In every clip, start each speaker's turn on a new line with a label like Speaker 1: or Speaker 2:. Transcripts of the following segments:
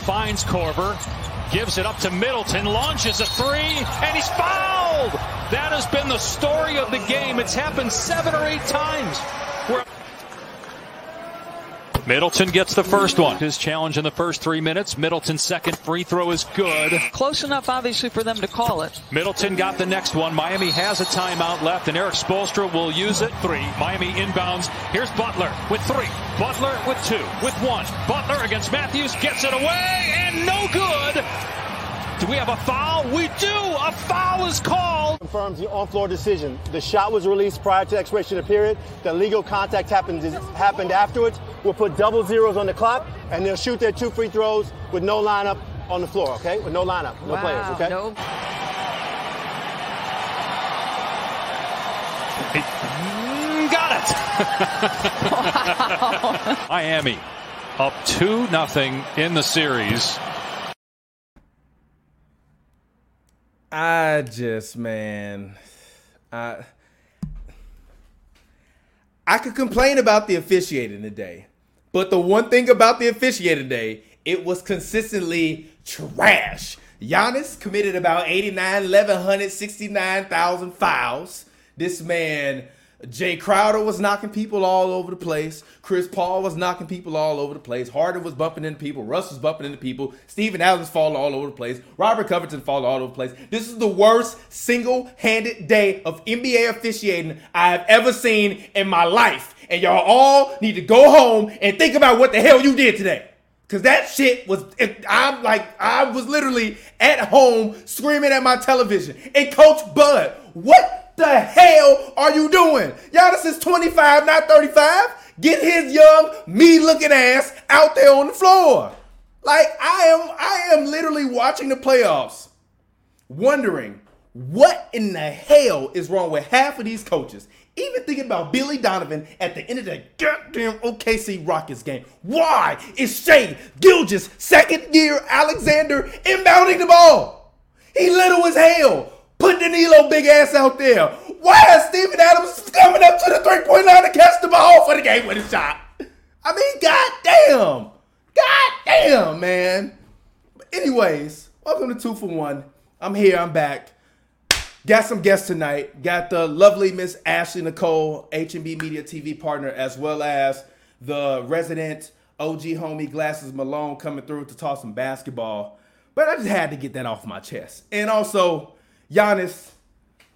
Speaker 1: Finds Korver, gives it up to Middleton, launches a three, and he's fouled! That has been the story of the game. It's happened seven or eight times. Middleton gets the first one. His challenge in the first three minutes. Middleton's second free throw is good.
Speaker 2: Close enough, obviously, for them to call it.
Speaker 1: Middleton got the next one. Miami has a timeout left, and Erik Spoelstra will use it. Three. Miami inbounds. Here's Butler with three. Butler with two. With one. Butler against Matthews gets it away, and no good. Do we have a foul? We do. A foul is called.
Speaker 3: Confirms the on-floor decision. The shot was released prior to expiration of the period. The legal contact happened happened afterwards. We'll put double zeros on the clock, and they'll shoot their two free throws with no lineup on the floor. Okay, with no lineup, no
Speaker 2: wow,
Speaker 3: players. Okay.
Speaker 2: No.
Speaker 1: Got it. Miami up two nothing in the series.
Speaker 4: I just man, I I could complain about the officiating today, but the one thing about the officiating today, it was consistently trash. Giannis committed about 89, 1169,000 fouls. This man Jae Crowder was knocking people all over the place. Chris Paul was knocking people all over the place. Harden was bumping into people. Russ was bumping into people. Steven Adams falling all over the place. Robert Covington falling all over the place. This is the worst single-handed day of NBA officiating I have ever seen in my life. And y'all all need to go home and think about what the hell you did today. Cause that shit was, I'm like, I was literally at home screaming at my television. And Coach Bud, what the hell are you doing? Giannis is 25, not 35. Get his young, me looking ass out there on the floor. Like I am, I am literally watching the playoffs, wondering what in the hell is wrong with half of these coaches. Even thinking about Billy Donovan at the end of the goddamn OKC Rockets game. Why is Shai Gilgeous, second year Alexander, inbounding the ball? He little as hell. Put Danilo big ass out there. Why is Steven Adams coming up to the three point line to catch the ball for the game with a shot? I mean, goddamn. Goddamn, man. But anyways, welcome to Two for One. I'm here, I'm back. Got some guests tonight. Got the lovely Miss Ashley Nicole, HB Media TV partner, as well as the resident OG homie Glasses Malone coming through to talk some basketball. But I just had to get that off my chest. And also, Giannis,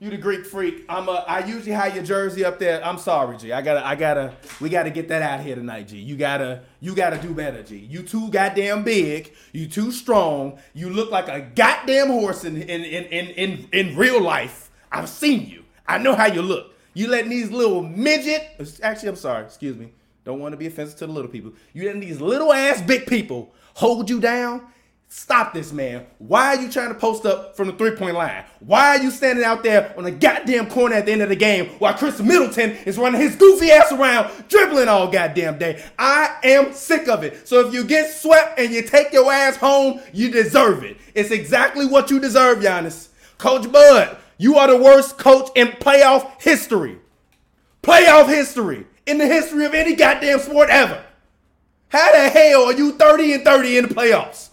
Speaker 4: you the Greek freak. I'm a. I usually have your jersey up there. I'm sorry, G. I gotta. I gotta. We gotta get that out here tonight, G. You gotta. You gotta do better, G. You too goddamn big. You too strong. You look like a goddamn horse in in in in in, in real life. I've seen you. I know how you look. You letting these little midget. Actually, I'm sorry. Excuse me. Don't want to be offensive to the little people. You letting these little ass big people hold you down Stop this, man. Why are you trying to post up from the three point line? Why are you standing out there on the goddamn corner at the end of the game while Khris Middleton is running his goofy ass around, dribbling all goddamn day? I am sick of it. So if you get swept and you take your ass home, you deserve it. It's exactly what you deserve, Giannis. Coach Bud, you are the worst coach in playoff history. Playoff history. In the history of any goddamn sport ever. How the hell are you 30 and 30 in the playoffs?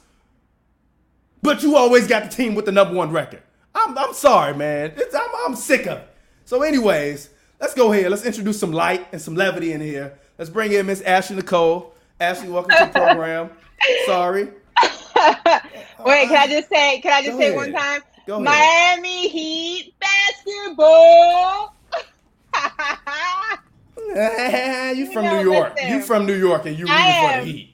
Speaker 4: But you always got the team with the number one record. I'm, I'm sorry, man. It's, I'm, I'm sick of it. So, anyways, let's go ahead. Let's introduce some light and some levity in here. Let's bring in Miss Ashley Nicole. Ashley, welcome to the program. Sorry.
Speaker 5: Wait, can I just say? Can I just go say ahead. one time? Go Miami Heat basketball.
Speaker 4: you from New York. You from New York, and you rooting for the Heat.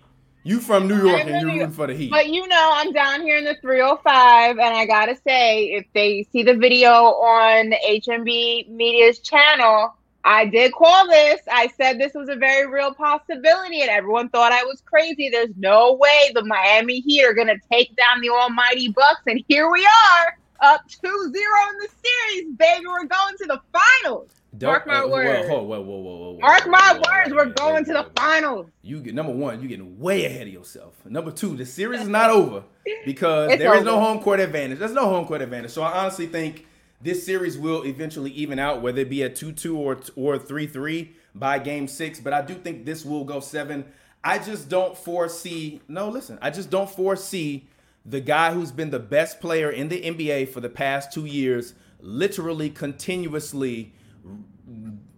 Speaker 4: You from New York and you're rooting for the Heat.
Speaker 5: But you know, I'm down here in the 305, and I gotta say, if they see the video on HMB Media's channel, I did call this. I said this was a very real possibility, and everyone thought I was crazy. There's no way the Miami Heat are gonna take down the almighty Bucks, and here we are, up 2-0 in the series, baby. We're going to the finals. Don't, Mark my uh, words. Whoa, whoa, whoa, whoa, whoa, Mark my whoa, words. We're going to the finals.
Speaker 4: You get number one. You're getting way ahead of yourself. Number two, the series is not over because there is no home court advantage. There's no home court advantage. So I honestly think this series will eventually even out, whether it be a two-two or or three-three by Game Six. But I do think this will go seven. I just don't foresee. No, listen, I just don't foresee the guy who's been the best player in the NBA for the past two years, literally continuously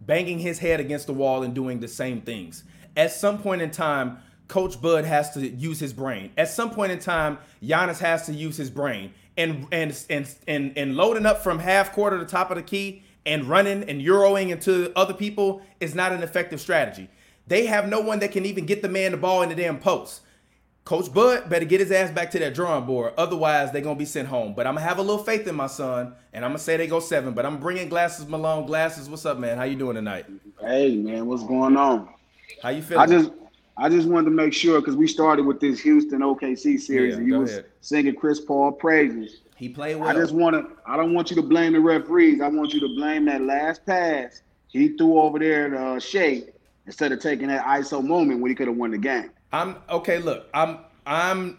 Speaker 4: banging his head against the wall and doing the same things. At some point in time, Coach Bud has to use his brain. At some point in time, Giannis has to use his brain. And and and and and loading up from half court to the top of the key and running and euroing into other people is not an effective strategy. They have no one that can even get the man the ball in the damn post. Coach Bud better get his ass back to that drawing board. Otherwise, they're gonna be sent home. But I'm gonna have a little faith in my son, and I'm gonna say they go seven. But I'm bringing glasses, Malone. Glasses, what's up, man? How you doing tonight?
Speaker 6: Hey, man, what's going on?
Speaker 4: How you feeling?
Speaker 6: I just, I just wanted to make sure because we started with this Houston OKC series,
Speaker 4: Yeah,
Speaker 6: and you was
Speaker 4: ahead.
Speaker 6: singing Chris Paul praises.
Speaker 4: he played well.
Speaker 6: I just want to, I don't want you to blame the referees. I want you to blame that last pass he threw over there to uh, Shai instead of taking that ISO moment when he could have won the game.
Speaker 4: I'm okay. Look, I'm I'm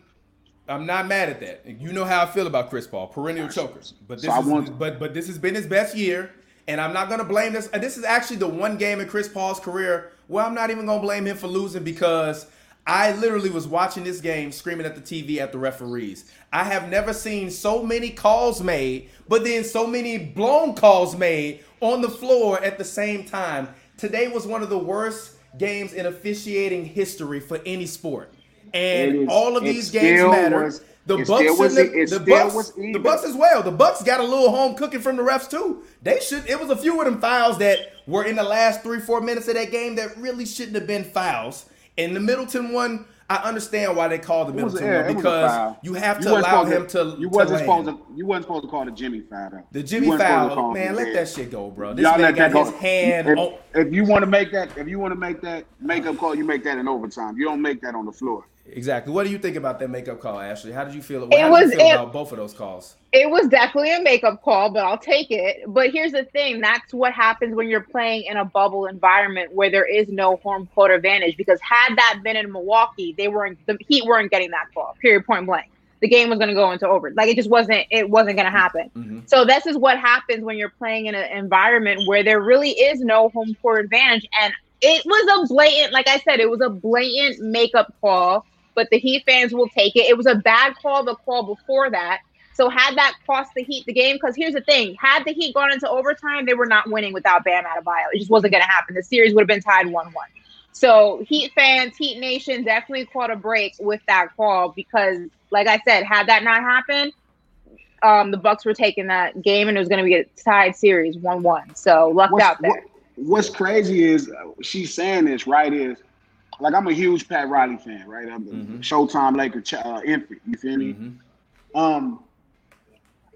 Speaker 4: I'm not mad at that. You know how I feel about Chris Paul, perennial chokers. But this
Speaker 6: So
Speaker 4: is
Speaker 6: want-
Speaker 4: but but this has been his best year, and I'm not gonna blame this. This is actually the one game in Chris Paul's career where I'm not even gonna blame him for losing because I literally was watching this game screaming at the TV at the referees. I have never seen so many calls made, but then so many blown calls made on the floor at the same time. Today was one of the worst games in officiating history for any sport. And
Speaker 6: is-
Speaker 4: all of these games matter.
Speaker 6: was-
Speaker 4: the Bucks
Speaker 6: was-
Speaker 4: and the, the Bucks, the. Bucks as well. The Bucks got a little home cooking from the refs too. They should. It was a few of them fouls that were in the last three, four minutes of that game that really shouldn't have been fouls. And the Middleton one, I understand why they called the
Speaker 6: middle was,
Speaker 4: Middleton
Speaker 6: yeah,
Speaker 4: one
Speaker 6: it was a
Speaker 4: because you have to
Speaker 6: wasn't
Speaker 4: allow him to.
Speaker 6: You
Speaker 4: to
Speaker 6: wasn't
Speaker 4: land.
Speaker 6: supposed to. You wasn't supposed to call the Jimmy foul. Though.
Speaker 4: The Jimmy
Speaker 6: to
Speaker 4: foul, man, let
Speaker 6: dead.
Speaker 4: that shit go, bro. This
Speaker 6: Y'all
Speaker 4: man got
Speaker 6: that go.
Speaker 4: his hand
Speaker 6: If,
Speaker 4: on.
Speaker 6: if you want to make that, if you want to make that makeup call, you make that in overtime. You don't make that on the floor.
Speaker 4: Exactly. What do you think about that makeup call, Ashley? How did you feel?
Speaker 7: It
Speaker 4: how did
Speaker 7: was-
Speaker 4: you feel
Speaker 7: it-
Speaker 4: about both of those calls?
Speaker 7: It was definitely a makeup call, but I'll take it. But here's the thing that's what happens when you're playing in a bubble environment where there is no home court advantage. Because had that been in Milwaukee, they weren't the Heat weren't getting that call, period, point blank. The game was going to go into over. Like it just wasn't. It wasn't going to happen.
Speaker 4: Mhm.
Speaker 7: So this is what happens when you're playing in an environment where there really is no home court advantage. And it was a blatant, like I said, it was a blatant makeup call. But the Heat fans will take it. It was a bad call. The call before that. So had that cost the Heat the game, because here's the thing: had the Heat gone into overtime, they were not winning without Bam Adebayo. It just wasn't going to happen. The series would have been tied one-one. So Heat fans, Heat Nation, definitely caught a break with that call because, like I said, had that not happened, um, the Bucks were taking that game and it was going to be a tied series, one-one. So lucked
Speaker 6: What's,
Speaker 7: out there.
Speaker 6: what- what's crazy is uh, she's saying this right is like I'm a huge Pat Riley fan, right? I'm a
Speaker 4: Mhm.
Speaker 6: Showtime Laker ch- uh, infant. You feel me?
Speaker 4: Mhm.
Speaker 6: Um,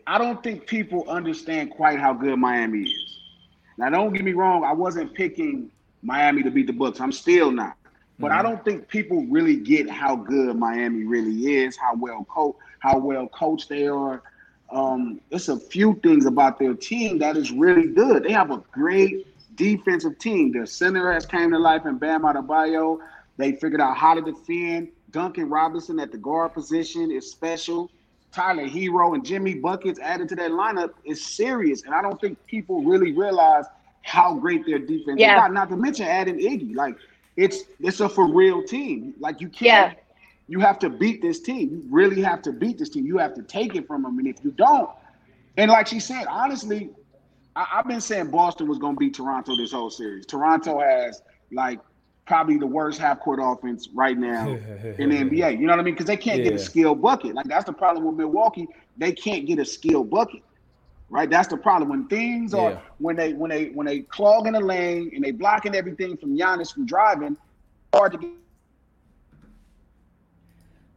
Speaker 6: I don't think people understand quite how good Miami is. Now, don't get me wrong. I wasn't picking Miami to beat the Bucks. I'm still not. But I don't think people really get how good Miami really is, how well co- how well coached they are. Um, it's a few things about their team that is really good. They have a great defensive team. Their center has came to life in Bam Adebayo. They figured out how to defend. Duncan Robinson at the guard position is special. Tyler Herro and Jimmy Buckets added to that lineup is serious. And I don't think people really realize how great their defense
Speaker 7: Yeah.
Speaker 6: is. Not, not to mention adding Iggy. Like it's it's a for real team. Like you can't
Speaker 7: Yeah.
Speaker 6: you have to beat this team. You really have to beat this team. You have to take it from them. And if you don't, and like she said, honestly, I, I've been saying Boston was going to beat Toronto this whole series. Toronto has like probably the worst half court offense right now in the NBA. You know what I mean? Because they can't get a skill bucket. Like that's the problem with Milwaukee. They can't get a skill bucket. Right? That's the problem. When things are
Speaker 4: Yeah.
Speaker 6: when they when they when they clog in the lane and they blocking everything from Giannis from driving, hard to get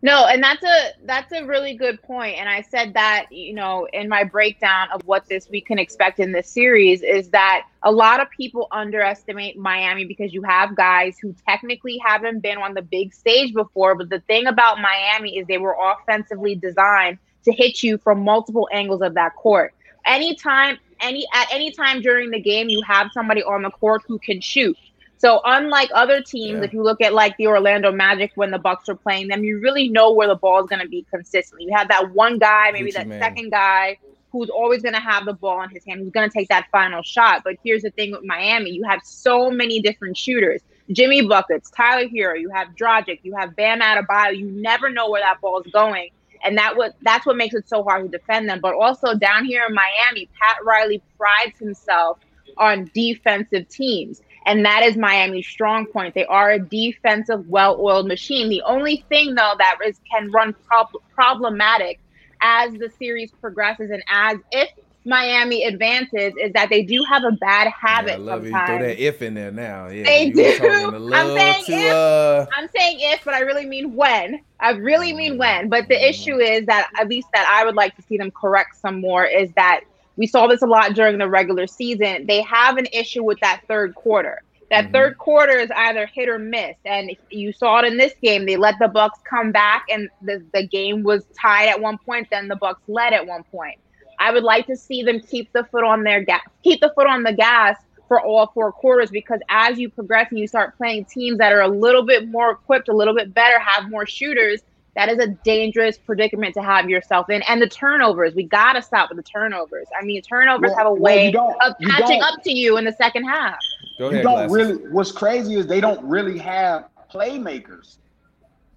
Speaker 7: No, and that's a that's a really good point. And I said that, you know, in my breakdown of what this we can expect in this series is that a lot of people underestimate Miami because you have guys who technically haven't been on the big stage before. But the thing about Miami is they were offensively designed to hit you from multiple angles of that court. Anytime, any at any time during the game, you have somebody on the court who can shoot. So unlike other teams,
Speaker 4: Yeah.
Speaker 7: if you look at like the Orlando Magic when the Bucks are playing them, you really know where the ball is going to be consistently. You have that one guy, maybe
Speaker 4: Gucci
Speaker 7: that
Speaker 4: man.
Speaker 7: second guy who's always going to have the ball in his hand, who's going to take that final shot. But here's the thing with Miami, you have so many different shooters. Jimmy buckets, Tyler Herro, you have Dragic, you have Bam Adebayo. You never know where that ball is going, and that what that's what makes it so hard to defend them. But also down here in Miami, Pat Riley prides himself on defensive teams. And that is Miami's strong point. They are a defensive, well-oiled machine. The only thing, though, that is can run prob- problematic as the series progresses and as if Miami advances is that they do have a bad habit
Speaker 4: Yeah, I love
Speaker 7: sometimes.
Speaker 4: you throw that if in there now. Yeah,
Speaker 7: They do. I'm saying
Speaker 4: too,
Speaker 7: if.
Speaker 4: uh,
Speaker 7: I'm saying if, but I really mean when. I really mean when. But the issue is that at least that I would like to see them correct some more is that we saw this a lot during the regular season. They have an issue with that third quarter. That
Speaker 4: Mhm.
Speaker 7: third quarter is either hit or miss, and you saw it in this game. They let the Bucks come back, and the, the game was tied at one point. Then the Bucks led at one point. I would like to see them keep the foot on their gas, keep the foot on the gas for all four quarters because as you progress and you start playing teams that are a little bit more equipped, a little bit better, have more shooters, that is a dangerous predicament to have yourself in. And the turnovers, we got to stop with the turnovers. I mean, turnovers
Speaker 6: Well-
Speaker 7: have a way
Speaker 6: don't-
Speaker 7: of catching up to you in the second half.
Speaker 4: Go
Speaker 6: you
Speaker 4: ahead,
Speaker 6: don't
Speaker 4: Glasses.
Speaker 6: really. What's crazy is they don't really have playmakers.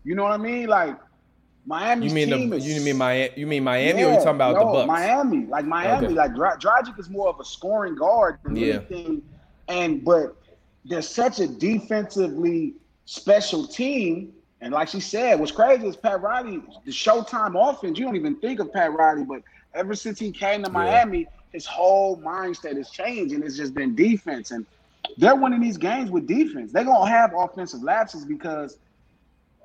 Speaker 6: You know what I mean? Like Miami.
Speaker 4: You mean
Speaker 6: team
Speaker 4: the,
Speaker 6: is.
Speaker 4: you mean Miami? You mean Miami, or you
Speaker 6: Yeah,
Speaker 4: talking about
Speaker 6: no,
Speaker 4: the Bucks?
Speaker 6: Miami, like Miami,
Speaker 4: Okay.
Speaker 6: like Dra- Dragic is more of a scoring guard than
Speaker 4: Yeah.
Speaker 6: anything. And but they're such a defensively special team. And like she said, what's crazy is Pat Riley, the Showtime offense. You don't even think of Pat Riley, but ever since he came to Miami, his whole mindset has changed, and it's just been defense. And they're winning these games with defense. They're gonna have offensive lapses because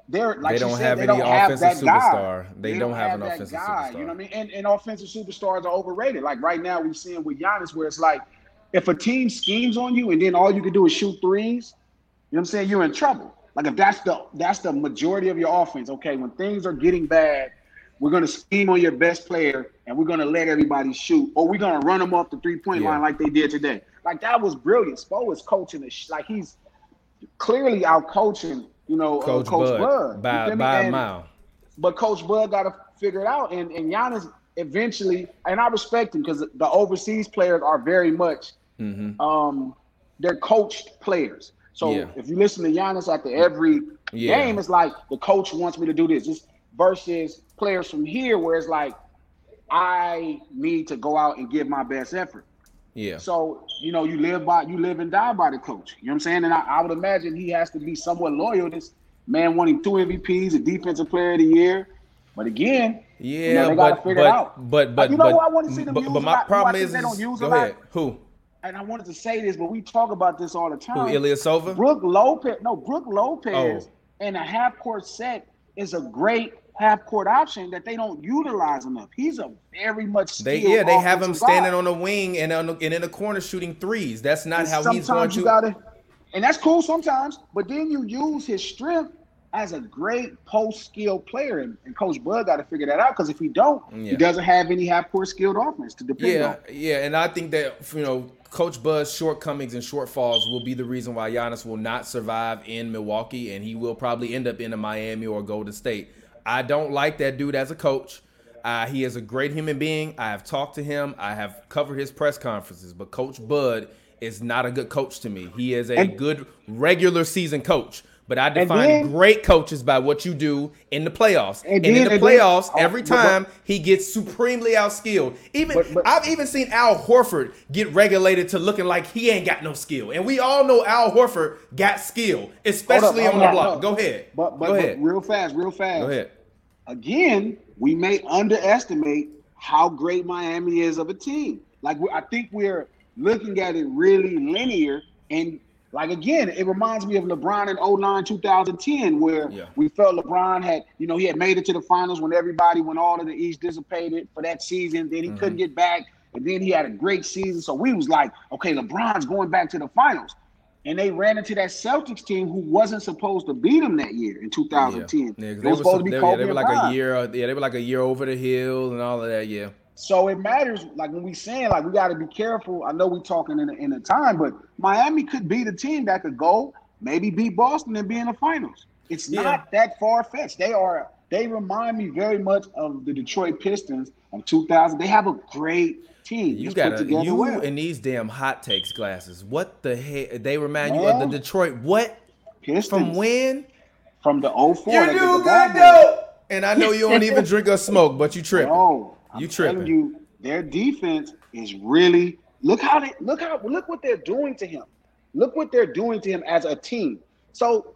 Speaker 6: they're like
Speaker 4: They don't
Speaker 6: said,
Speaker 4: have
Speaker 6: they
Speaker 4: any
Speaker 6: don't have
Speaker 4: offensive
Speaker 6: that
Speaker 4: superstar. They don't have an offensive
Speaker 6: guy,
Speaker 4: superstar.
Speaker 6: You know what I mean? And, and offensive superstars are overrated. Like right now, we're seeing with Giannis where it's like if a team schemes on you and then all you can do is shoot threes, you know what I'm saying? You're in trouble. Like if that's the that's the majority of your offense. Okay, when things are getting bad, we're gonna scheme on your best player and we're gonna let everybody shoot, or we're gonna run them off the three point
Speaker 4: Yeah.
Speaker 6: line like they did today. Like that was brilliant. Spo is coaching the sh- like he's clearly out coaching. You know, uh,
Speaker 4: Coach,
Speaker 6: Coach
Speaker 4: Bud,
Speaker 6: Bud.
Speaker 4: By, by a mile.
Speaker 6: but Coach Bud got to figure it out. And and Giannis eventually, and I respect him because the overseas players are very much
Speaker 4: hmm
Speaker 6: um they're coached players. So
Speaker 4: Yeah.
Speaker 6: if you listen to Giannis after every
Speaker 4: Yeah.
Speaker 6: game, it's like the coach wants me to do this. Just versus players from here where it's like I need to go out and give my best effort.
Speaker 4: Yeah.
Speaker 6: So, you know, you live by you live and die by the coach. You know what I'm saying? And I, I would imagine he has to be somewhat loyal. This man him two MVPs, a defensive player of the year. But again,
Speaker 4: Yeah,
Speaker 6: know, they gotta
Speaker 4: but
Speaker 6: figure it
Speaker 4: but,
Speaker 6: out.
Speaker 4: but but
Speaker 6: you know
Speaker 4: but
Speaker 6: who I wanna see them
Speaker 4: but,
Speaker 6: use
Speaker 4: but my
Speaker 6: lot?
Speaker 4: Problem is,
Speaker 6: they don't use
Speaker 4: go ahead. Who?
Speaker 6: and I wanted to say this, but we talk about this all the time. Who?
Speaker 4: Ilyasova?
Speaker 6: Brook Lopez, no, Brook Lopez
Speaker 4: Oh.
Speaker 6: in a half court set is a great half court option that they don't utilize enough. He's a very much
Speaker 4: They yeah, they have him standing
Speaker 6: guy.
Speaker 4: on the wing and on the, and in the corner shooting threes. That's not
Speaker 6: And
Speaker 4: how he's going
Speaker 6: sometimes
Speaker 4: to.
Speaker 6: gotta, and that's cool sometimes. But then you use his strength as a great post skill player, and, and Coach Bud got to figure that out because if he don't,
Speaker 4: Yeah.
Speaker 6: he doesn't have any half court skilled offense to depend
Speaker 4: Yeah,
Speaker 6: on.
Speaker 4: yeah, and I think that you know Coach Bud's shortcomings and shortfalls will be the reason why Giannis will not survive in Milwaukee, and he will probably end up in a Miami or Golden State. I don't like that dude as a coach. Uh, he is a great human being. I have talked to him. I have covered his press conferences, but Coach Bud is not a good coach to me. He is a
Speaker 6: And-
Speaker 4: good regular season coach. But I define
Speaker 6: then-
Speaker 4: great coaches by what you do in the playoffs. And,
Speaker 6: And
Speaker 4: in the
Speaker 6: then-
Speaker 4: playoffs,
Speaker 6: oh,
Speaker 4: every
Speaker 6: but- but-
Speaker 4: time he gets supremely outskilled. Even
Speaker 6: But-
Speaker 4: I've even seen Al Horford get regulated to looking like he ain't got no skill. And we all know Al Horford got skill, especially
Speaker 6: Hold
Speaker 4: on
Speaker 6: up,
Speaker 4: the
Speaker 6: up.
Speaker 4: block. Go ahead.
Speaker 6: But but,
Speaker 4: Go ahead.
Speaker 6: real fast, real fast.
Speaker 4: Go ahead.
Speaker 6: Again, we may underestimate how great Miami is of a team. Like I think we're looking at it really linear, and like again, it reminds me of LeBron in 09, 2010, where
Speaker 4: Yeah.
Speaker 6: we felt LeBron had, you know, he had made it to the finals when everybody, when all of the East dissipated for that season. Then he
Speaker 4: Mm-hmm.
Speaker 6: couldn't get back, and then he had a great season. So we was like, okay, LeBron's going back to the finals. And they ran into that Celtics team who wasn't supposed to beat them that year in 2010.
Speaker 4: Yeah,
Speaker 6: It
Speaker 4: they were,
Speaker 6: supposed to be
Speaker 4: they, yeah, they were like a year. Yeah, they were like a year over the hill and all of that. Yeah.
Speaker 6: So it matters, like when we saying like we got to be careful. I know we talking in a, in a time, but Miami could be the team that could go maybe beat Boston and be in the finals. It's
Speaker 4: Yeah.
Speaker 6: not that far fetched. They are. They remind me very much of the Detroit Pistons of 2000. They have a great team.
Speaker 4: You got you
Speaker 6: well.
Speaker 4: and these damn hot takes glasses. What the heck? They remind you of the Detroit. What?
Speaker 6: Pistons.
Speaker 4: From when?
Speaker 6: From the 04.
Speaker 4: You do good though. And I know you don't even drink or smoke, but you tripping.
Speaker 6: No, I'm
Speaker 4: You tripping.
Speaker 6: you, their defense is really look how they look how look what they're doing to him. Look what they're doing to him as a team. So,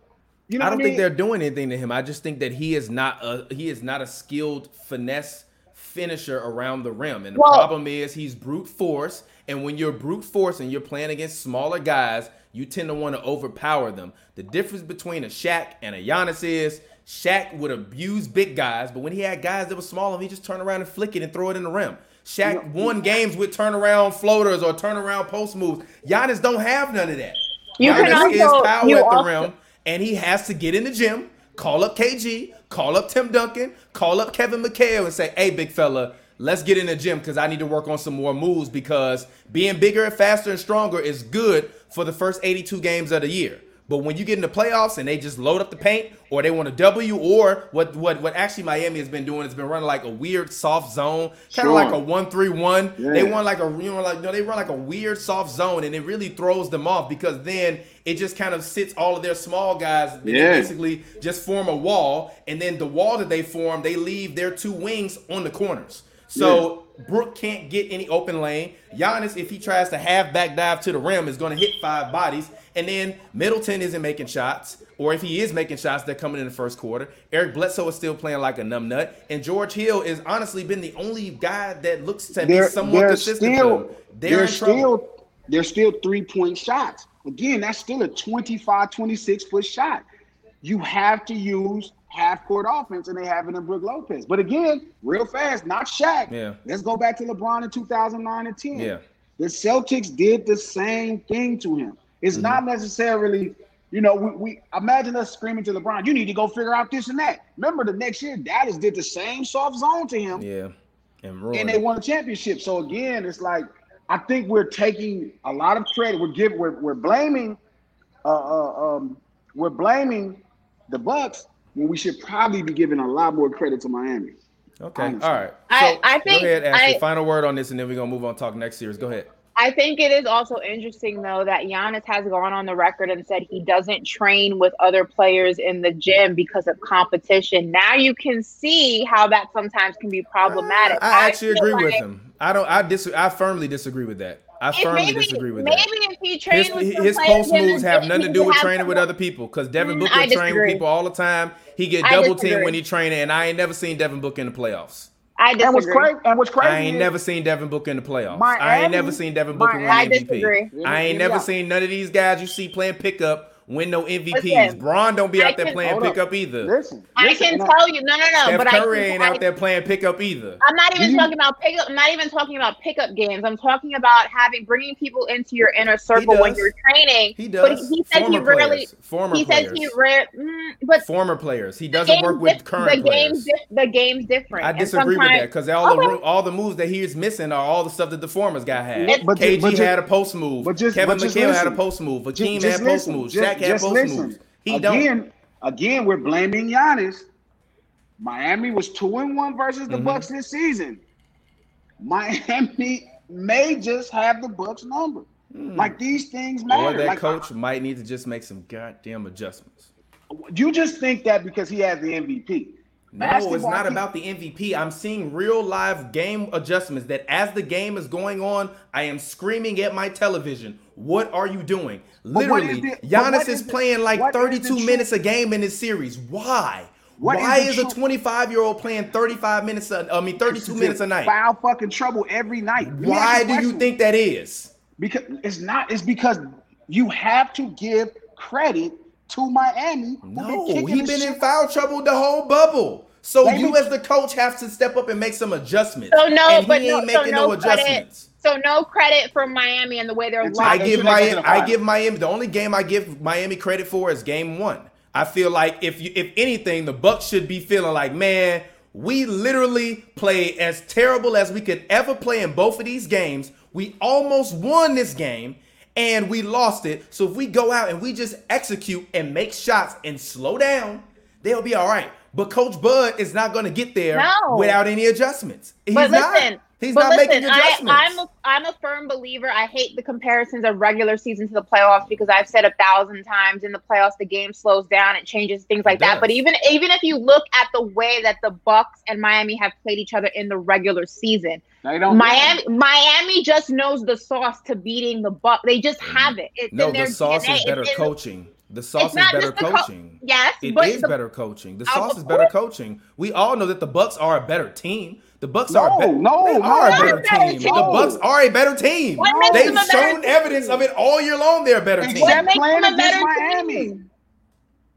Speaker 6: you know,
Speaker 4: I don't think
Speaker 6: mean?
Speaker 4: they're doing anything to him. I just think that he is not a he is not a skilled finesse finisher around the rim. And the
Speaker 5: Well-
Speaker 4: problem is he's brute force. And when you're brute force and you're playing against smaller guys, you tend to want to overpower them. The difference between a Shaq and a Giannis is Shaq would abuse big guys, but when he had guys that were smaller, he just turn around and flick it and throw it in the rim. Shaq won games with turnaround floaters or turnaround post moves. Giannis don't have none of that.
Speaker 5: You can
Speaker 4: Giannis is power at the
Speaker 5: also-
Speaker 4: rim and he has to get in the gym, call up KG, call up Tim Duncan, call up Kevin McHale, and say, "Hey, big fella, let's get in the gym because I need to work on some more moves because being bigger and faster and stronger is good for the first 82 games of the year." But when you get in the playoffs and they just load up the paint, or they want a W, or what what what actually Miami has been doing has been running like a weird soft zone, kind of
Speaker 6: Sure.
Speaker 4: like a one three one. They
Speaker 6: Yeah.
Speaker 4: want like a you know like no, they run like a weird soft zone, and it really throws them off because then it just kind of sits all of their small guys. and they basically just form a wall, and then the wall that they form, they leave their two wings on the corners. So Brook can't get any open lane. Giannis, if he tries to half back dive to the rim, is going to hit five bodies. And then Middleton isn't making shots, or if he is making shots, they're coming in the first quarter. Eric Bledsoe is still playing like a numbnut, and George Hill has honestly been the only guy that looks to be
Speaker 6: they're,
Speaker 4: somewhat
Speaker 6: they're
Speaker 4: consistent.
Speaker 6: still.
Speaker 4: They're,
Speaker 6: they're still they're still three point shots. Again, that's still a 25, 26 foot shot. You have to use half court offense, and they have it in Brook Lopez. But again, real fast, not Shaq.
Speaker 4: Yeah.
Speaker 6: Let's go back to LeBron in 2009 and 10.
Speaker 4: Yeah.
Speaker 6: The Celtics did the same thing to him. It's
Speaker 4: Mm-hmm.
Speaker 6: not necessarily, you know, we, we imagine us screaming to LeBron, you need to go figure out this and that. Remember the next year, Dallas did the same soft zone to him
Speaker 4: Yeah, and
Speaker 6: and they won a championship. So again, it's like I think we're taking a lot of credit. We're giving we're, we're blaming uh, uh um we're blaming the Bucks when we should probably be giving a lot more credit to Miami.
Speaker 4: Okay,
Speaker 6: honestly.
Speaker 4: all right.
Speaker 5: I- I think
Speaker 4: go ahead, Ashley.
Speaker 5: I-
Speaker 4: Final word on this, and then we're gonna move on. Talk next series. Go ahead.
Speaker 5: I think it is also interesting though that Giannis has gone on the record and said he doesn't train with other players in the gym because of competition. Now you can see how that sometimes can be problematic.
Speaker 4: I actually
Speaker 5: feel
Speaker 4: agree with him. I don't. I dis. I firmly disagree with that. I firmly
Speaker 5: maybe,
Speaker 4: disagree with
Speaker 5: maybe
Speaker 4: that.
Speaker 5: if he trained
Speaker 4: His,
Speaker 5: with
Speaker 4: his post moves have nothing to do with training with other people. Because Devin
Speaker 5: Mm,
Speaker 4: Booker
Speaker 5: I
Speaker 4: train with people all the time. He get double teamed when he training, and I ain't never seen Devin Booker in the playoffs.
Speaker 5: I
Speaker 6: And what's
Speaker 5: disagree.
Speaker 6: crazy and what's crazy
Speaker 4: I ain't
Speaker 6: is-
Speaker 4: never seen Devin Booker in the playoffs. I ain't never seen Devin Booker win
Speaker 6: Miami-
Speaker 5: I
Speaker 4: MVP.
Speaker 5: disagree.
Speaker 4: I ain't
Speaker 6: Yeah.
Speaker 4: never seen none of these guys you see playing pickup win no MVPs.
Speaker 5: Listen,
Speaker 4: Braun don't be
Speaker 5: I
Speaker 4: out there
Speaker 5: can-
Speaker 4: playing
Speaker 6: Hold up.
Speaker 4: pickup either.
Speaker 6: Listen,
Speaker 5: I
Speaker 6: listen,
Speaker 5: can
Speaker 6: and
Speaker 5: tell you, no, no, no.
Speaker 4: Steph
Speaker 5: but I
Speaker 4: Curry
Speaker 5: can,
Speaker 4: ain't
Speaker 5: I,
Speaker 4: out there playing pickup either.
Speaker 5: I'm not even
Speaker 6: You-
Speaker 5: talking about pickup. I'm not even talking about pickup games. I'm talking about having bringing people into your inner circle when you're training.
Speaker 4: He
Speaker 5: But
Speaker 4: does.
Speaker 5: he said he
Speaker 4: Former
Speaker 5: rarely.
Speaker 4: players. Former
Speaker 5: he
Speaker 4: players.
Speaker 5: says he rare. Mm, but
Speaker 4: Former players. He doesn't work with
Speaker 5: dif-
Speaker 4: current
Speaker 5: the game's
Speaker 4: players.
Speaker 5: the game's different.
Speaker 4: I disagree with that because all the
Speaker 5: Okay.
Speaker 4: ro- all the moves that he is missing are all the stuff that the former's guy had.
Speaker 5: But-
Speaker 6: but
Speaker 4: KG
Speaker 6: but ju-
Speaker 4: had a post move.
Speaker 6: but just-
Speaker 4: Kevin
Speaker 6: but just
Speaker 4: McHale had a post move.
Speaker 6: Ju-
Speaker 4: Hakeem had post
Speaker 6: listen.
Speaker 4: moves. Had
Speaker 6: just listen.
Speaker 4: moves. He don't.
Speaker 6: again, again, we're blaming Giannis. Miami was two and one versus the
Speaker 4: Mhm.
Speaker 6: Bucks this season. Miami may just have the Bucks number. Like these things matter.
Speaker 4: Or that
Speaker 6: Like,
Speaker 4: coach might need to just make some goddamn adjustments.
Speaker 6: you just think that because he has the MVP.
Speaker 4: No, it's not about the MVP. I'm seeing real live game adjustments that as the game is going on, I am screaming at my television. What are you doing?
Speaker 6: what is
Speaker 4: Literally,
Speaker 6: the-
Speaker 4: Giannis is
Speaker 6: is the-
Speaker 4: playing like
Speaker 6: what is the
Speaker 4: 32 minutes a game in this series. Why?
Speaker 6: What is
Speaker 4: Why
Speaker 6: the
Speaker 4: is, a 25 year old playing 35 minutes? A, I mean, 32 minutes a night.
Speaker 6: Foul fucking trouble every night. Let
Speaker 4: Why do you think that is?
Speaker 6: Because it's not. It's because you have to give credit to Miami. who been
Speaker 4: No,
Speaker 6: kicking
Speaker 4: he
Speaker 6: the
Speaker 4: been in foul trouble the whole bubble. So
Speaker 6: They
Speaker 4: you as the coach have to step up and make some adjustments.
Speaker 5: So no,
Speaker 4: and he
Speaker 5: but
Speaker 4: ain't
Speaker 5: no,
Speaker 4: making
Speaker 5: so
Speaker 4: no,
Speaker 5: no credit. So no credit for Miami and the way they're
Speaker 6: It's
Speaker 4: I give Miami.
Speaker 6: taken a
Speaker 4: I
Speaker 6: five.
Speaker 4: give Miami. The only game I give Miami credit for is Game One. I feel like if you, if anything, the Bucks should be feeling like, man, we literally play as terrible as we could ever play in both of these games. We almost won this game. And we lost it. So if we go out and we just execute and make shots and slow down, they'll be all right. But Coach Bud is not going to get there
Speaker 5: No.
Speaker 4: without any adjustments. He's
Speaker 5: But
Speaker 4: not.
Speaker 5: listen,
Speaker 4: He's
Speaker 7: But
Speaker 4: not making
Speaker 7: listen, I,
Speaker 4: adjustments.
Speaker 7: I'm a, I'm a firm believer. I hate the comparisons of regular season to the playoffs because I've said a thousand times in the playoffs the game slows down, it changes things like that. But even even if you look at the way that the Bucks and Miami have played each other in the regular season. Miami Miami just knows the sauce to beating the Buck. They just mm-hmm. have it. It's
Speaker 4: no,
Speaker 7: in their
Speaker 4: the sauce
Speaker 7: DNA.
Speaker 4: is better
Speaker 7: It's
Speaker 4: coaching. The sauce is better
Speaker 7: just the co-
Speaker 4: coaching.
Speaker 7: Yes,
Speaker 4: It
Speaker 7: but
Speaker 4: is
Speaker 7: the-
Speaker 4: better coaching. The sauce is better coaching. We all know that the Bucks are a better team. The Bucks
Speaker 6: No,
Speaker 4: are a better.
Speaker 6: no,
Speaker 4: they are a better
Speaker 7: a better
Speaker 4: team.
Speaker 7: team.
Speaker 4: The Bucks are a better team.
Speaker 7: What
Speaker 4: They've
Speaker 7: them a better
Speaker 4: shown
Speaker 7: team?
Speaker 4: evidence of it all year long. They're a better team.
Speaker 6: Except
Speaker 7: makes
Speaker 6: playing
Speaker 7: them a
Speaker 6: against
Speaker 7: better
Speaker 6: Miami.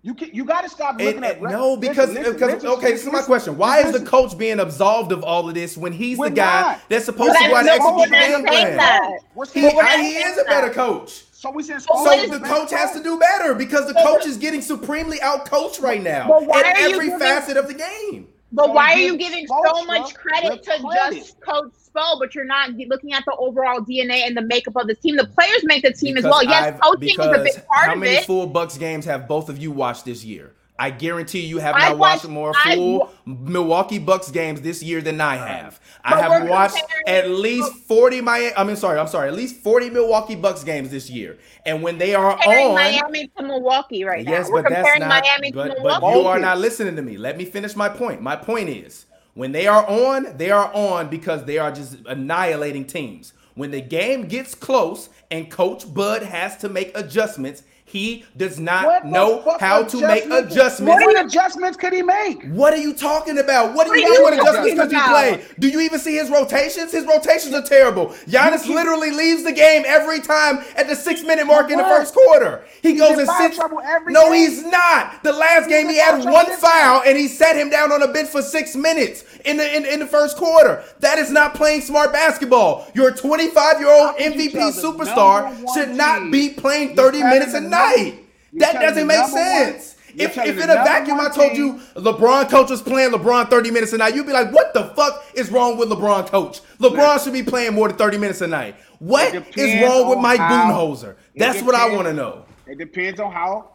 Speaker 7: Team?
Speaker 6: You can, you got to stop
Speaker 4: And-
Speaker 6: looking at
Speaker 4: and- no, because
Speaker 6: listen,
Speaker 4: because
Speaker 6: listen,
Speaker 4: okay, this is my question. Why is the coach being absolved of all of this when he's
Speaker 6: We're
Speaker 4: the guy
Speaker 6: not.
Speaker 4: that's supposed to
Speaker 7: But
Speaker 4: go out and execute the game plan? He,
Speaker 6: saying-
Speaker 7: But we're not
Speaker 4: he is a better coach.
Speaker 6: So we saying
Speaker 7: So
Speaker 4: So the
Speaker 7: the
Speaker 4: coach has to do better because the coach is getting supremely outcoached right now
Speaker 7: But why
Speaker 4: in every
Speaker 7: giving-
Speaker 4: facet of the game.
Speaker 7: But why are you giving so much credit to just Coach Spo, but you're not looking at the overall DNA and the makeup of the team? The players make the team as well. Yes,
Speaker 4: I've-
Speaker 7: coaching is a big part of it.
Speaker 4: how many full Bucks games have both of you watched this year? I guarantee you have not watched
Speaker 7: watched-
Speaker 4: more
Speaker 7: I've
Speaker 4: full Milwaukee Bucks games this year than I have. I have watched at least 40 Miami I mean sorry, I'm sorry, at least 40 Milwaukee Bucks games this year. And when they are
Speaker 7: comparing
Speaker 4: on
Speaker 7: Miami to Milwaukee right
Speaker 4: Yes,
Speaker 7: now. We're
Speaker 4: but that's
Speaker 7: comparing
Speaker 4: not.
Speaker 7: Miami
Speaker 4: but,
Speaker 7: to
Speaker 4: but
Speaker 7: Milwaukee.
Speaker 4: you are not listening to me. Let me finish my point. My point is, when they are on, they are on because they are just annihilating teams. When the game gets close and Coach Bud has to make adjustments, he does not
Speaker 6: What
Speaker 4: know how to make
Speaker 6: adjustments-. What adjustments could he make?
Speaker 4: What are you talking about? What do you mean? What adjustments could you
Speaker 7: about?
Speaker 4: play? Do you even see his rotations? His rotations are terrible. Giannis literally leaves the game every time at the six minute mark in the first quarter. He goes
Speaker 6: in
Speaker 4: and sits. No,
Speaker 6: game.
Speaker 4: he's not. The last game he had one foul and he sat him down on a bench for six minutes in the in, in the first quarter. That is not playing smart basketball. Your 25 year old
Speaker 6: How can you
Speaker 4: MVP superstar should not be playing 30 minutes a night. That doesn't make sense.
Speaker 6: you're
Speaker 4: If, if in a vacuum I told you LeBron coach was playing LeBron 30 minutes a night, you'd be like, what the fuck is wrong with LeBron coach? LeBron should be playing more than 30 minutes a night. What is
Speaker 6: depends
Speaker 4: wrong with Mike
Speaker 6: it
Speaker 4: That's what I want to know.
Speaker 6: It depends on how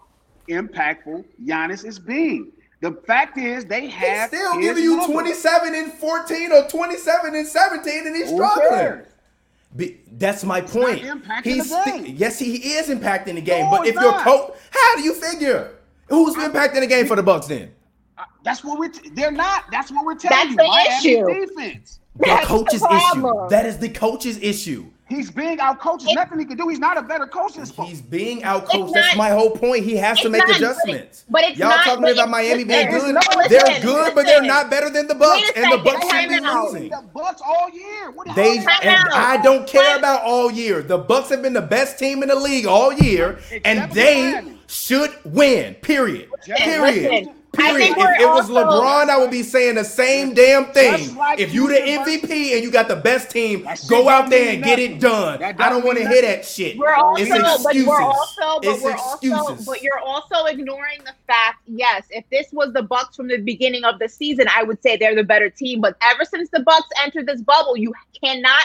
Speaker 6: impactful Giannis is being. The fact is, they have
Speaker 4: He's
Speaker 6: have
Speaker 4: still giving you
Speaker 6: number.
Speaker 4: 27 and 14 or 27 and 17 and he's
Speaker 6: Who
Speaker 4: struggling.
Speaker 6: cares?
Speaker 4: Be, that's my point.
Speaker 6: impacting
Speaker 4: He's
Speaker 6: the
Speaker 4: sti-
Speaker 6: game.
Speaker 4: yes, he is impacting the game.
Speaker 6: No,
Speaker 4: but if
Speaker 6: it's
Speaker 4: you're coach, how do you figure? Who's impacting the game for the Bucks then?
Speaker 6: That's what we're. T- they're not. That's what we're telling
Speaker 7: That's
Speaker 6: you.
Speaker 7: the
Speaker 6: Miami
Speaker 7: issue.
Speaker 6: defense.
Speaker 4: The
Speaker 7: That's the
Speaker 4: coach's issue. That is the coach's issue.
Speaker 6: He's being outcoached. There's nothing he can do. He's not a better coach than Spo.
Speaker 4: He's being outcoached. That's my whole point. He has to make
Speaker 7: not, but it-
Speaker 4: adjustments.
Speaker 7: but it's
Speaker 4: Y'all
Speaker 7: not-
Speaker 4: talking
Speaker 7: but
Speaker 4: about Miami being good.
Speaker 7: no,
Speaker 4: They're
Speaker 7: listen,
Speaker 4: good, but they're not better than the Bucks, and the Bucks
Speaker 7: time
Speaker 4: should be losing.
Speaker 6: The Bucks all year. What the
Speaker 4: They and
Speaker 7: out.
Speaker 4: I don't care
Speaker 7: What?
Speaker 4: about all year. The Bucks have been the best team in the league all year, and they should win. Period.
Speaker 6: Listen,
Speaker 4: Period.
Speaker 7: Listen, I
Speaker 4: Period. If it was
Speaker 7: also-
Speaker 4: LeBron, I would be saying the same damn thing.
Speaker 6: Like
Speaker 4: if you the
Speaker 6: Houston versus-
Speaker 4: MVP and you got the best team, go out there
Speaker 6: mean
Speaker 4: and get it done. I don't
Speaker 6: don't
Speaker 4: want to hear that shit.
Speaker 7: We're also,
Speaker 4: it's
Speaker 7: but we're also, but
Speaker 4: it's
Speaker 7: we're
Speaker 4: excuses.
Speaker 7: also, but you're also ignoring the fact. Yes, if this was the Bucks from the beginning of the season, I would say they're the better team. But ever since the Bucks entered this bubble, you cannot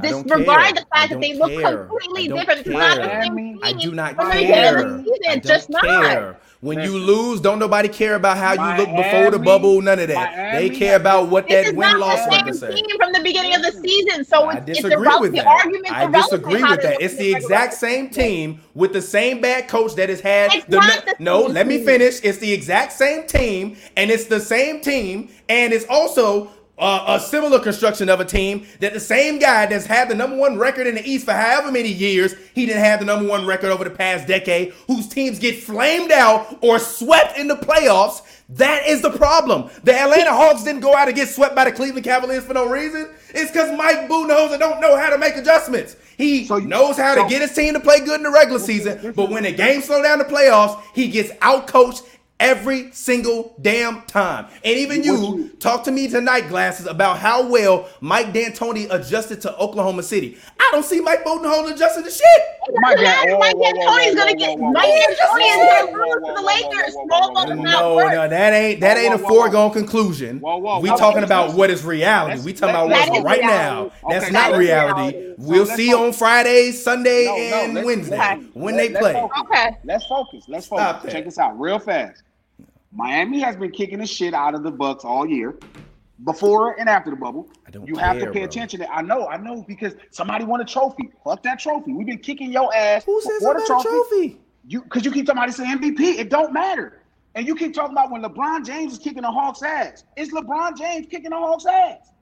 Speaker 7: disregard the fact that they
Speaker 4: don't
Speaker 7: look
Speaker 4: care.
Speaker 7: completely
Speaker 4: I don't
Speaker 7: different. It's not the same
Speaker 6: I
Speaker 7: team.
Speaker 4: I do not care.
Speaker 7: beginning the
Speaker 4: I don't
Speaker 7: Just not.
Speaker 4: When you lose, don't nobody care about how you look before the bubble. None of that.
Speaker 6: Miami
Speaker 4: they care about what that win loss
Speaker 7: team from the beginning of the season. So
Speaker 4: I
Speaker 7: it's, it's
Speaker 4: disagree
Speaker 7: irrelevant.
Speaker 4: with
Speaker 7: The
Speaker 4: that. I disagree with that. It's the exact same team with the same bad coach that has had
Speaker 7: It's
Speaker 4: the
Speaker 7: the
Speaker 4: no. Let me finish. It's the exact same team, and it's the same team, and it's also. Uh, a similar construction of a team that the same guy that's had the number one record in the East for however many years, he didn't have the number one record over the past decade, whose teams get flamed out or swept in the playoffs. That is the problem. The Atlanta Hawks didn't go out and get swept by the Cleveland Cavaliers for no reason. It's because Mike Budenholzer don't know how to make adjustments. He
Speaker 6: So
Speaker 4: knows how
Speaker 6: so-
Speaker 4: to get his team to play good in the regular season, but when the game slow down the playoffs, he gets outcoached every single damn time. And even you,
Speaker 6: you-
Speaker 4: talk to me tonight, glasses, about how well Mike D'Antoni adjusted to Oklahoma City. I don't see Mike Budenholzer adjusting to shit.
Speaker 7: It
Speaker 6: My God. Whoa,
Speaker 7: Mike
Speaker 6: whoa, whoa,
Speaker 7: D'Antoni's gonna get Mike D'Antoni is gonna
Speaker 6: whoa,
Speaker 7: lose to the Lakers.
Speaker 6: whoa, whoa,
Speaker 7: Small
Speaker 6: whoa,
Speaker 7: ball
Speaker 6: whoa,
Speaker 7: does
Speaker 6: whoa,
Speaker 7: not
Speaker 4: No, no, that ain't that ain't a foregone conclusion.
Speaker 6: Whoa, whoa,
Speaker 4: we talking about what is reality. we talking about what's right now. That's not reality.
Speaker 7: reality.
Speaker 4: We'll see
Speaker 6: focus.
Speaker 4: on Friday, Sunday,
Speaker 6: No, no,
Speaker 4: and Wednesday when they play.
Speaker 7: Okay.
Speaker 6: Let's focus. Let's focus. Check this out real fast. Miami has been kicking the shit out of the Bucks all year. before and after the bubble.
Speaker 4: I don't
Speaker 6: you have to pay
Speaker 4: bro.
Speaker 6: attention. To, I know, I know, because somebody won a trophy. Fuck that trophy. We've been kicking your ass
Speaker 4: Who says
Speaker 6: before the
Speaker 4: about a trophy?
Speaker 6: You because you keep talking about it's an MVP. It don't matter. And you keep talking about when LeBron James is kicking the Hawks' ass. It's LeBron James kicking the Hawks' ass.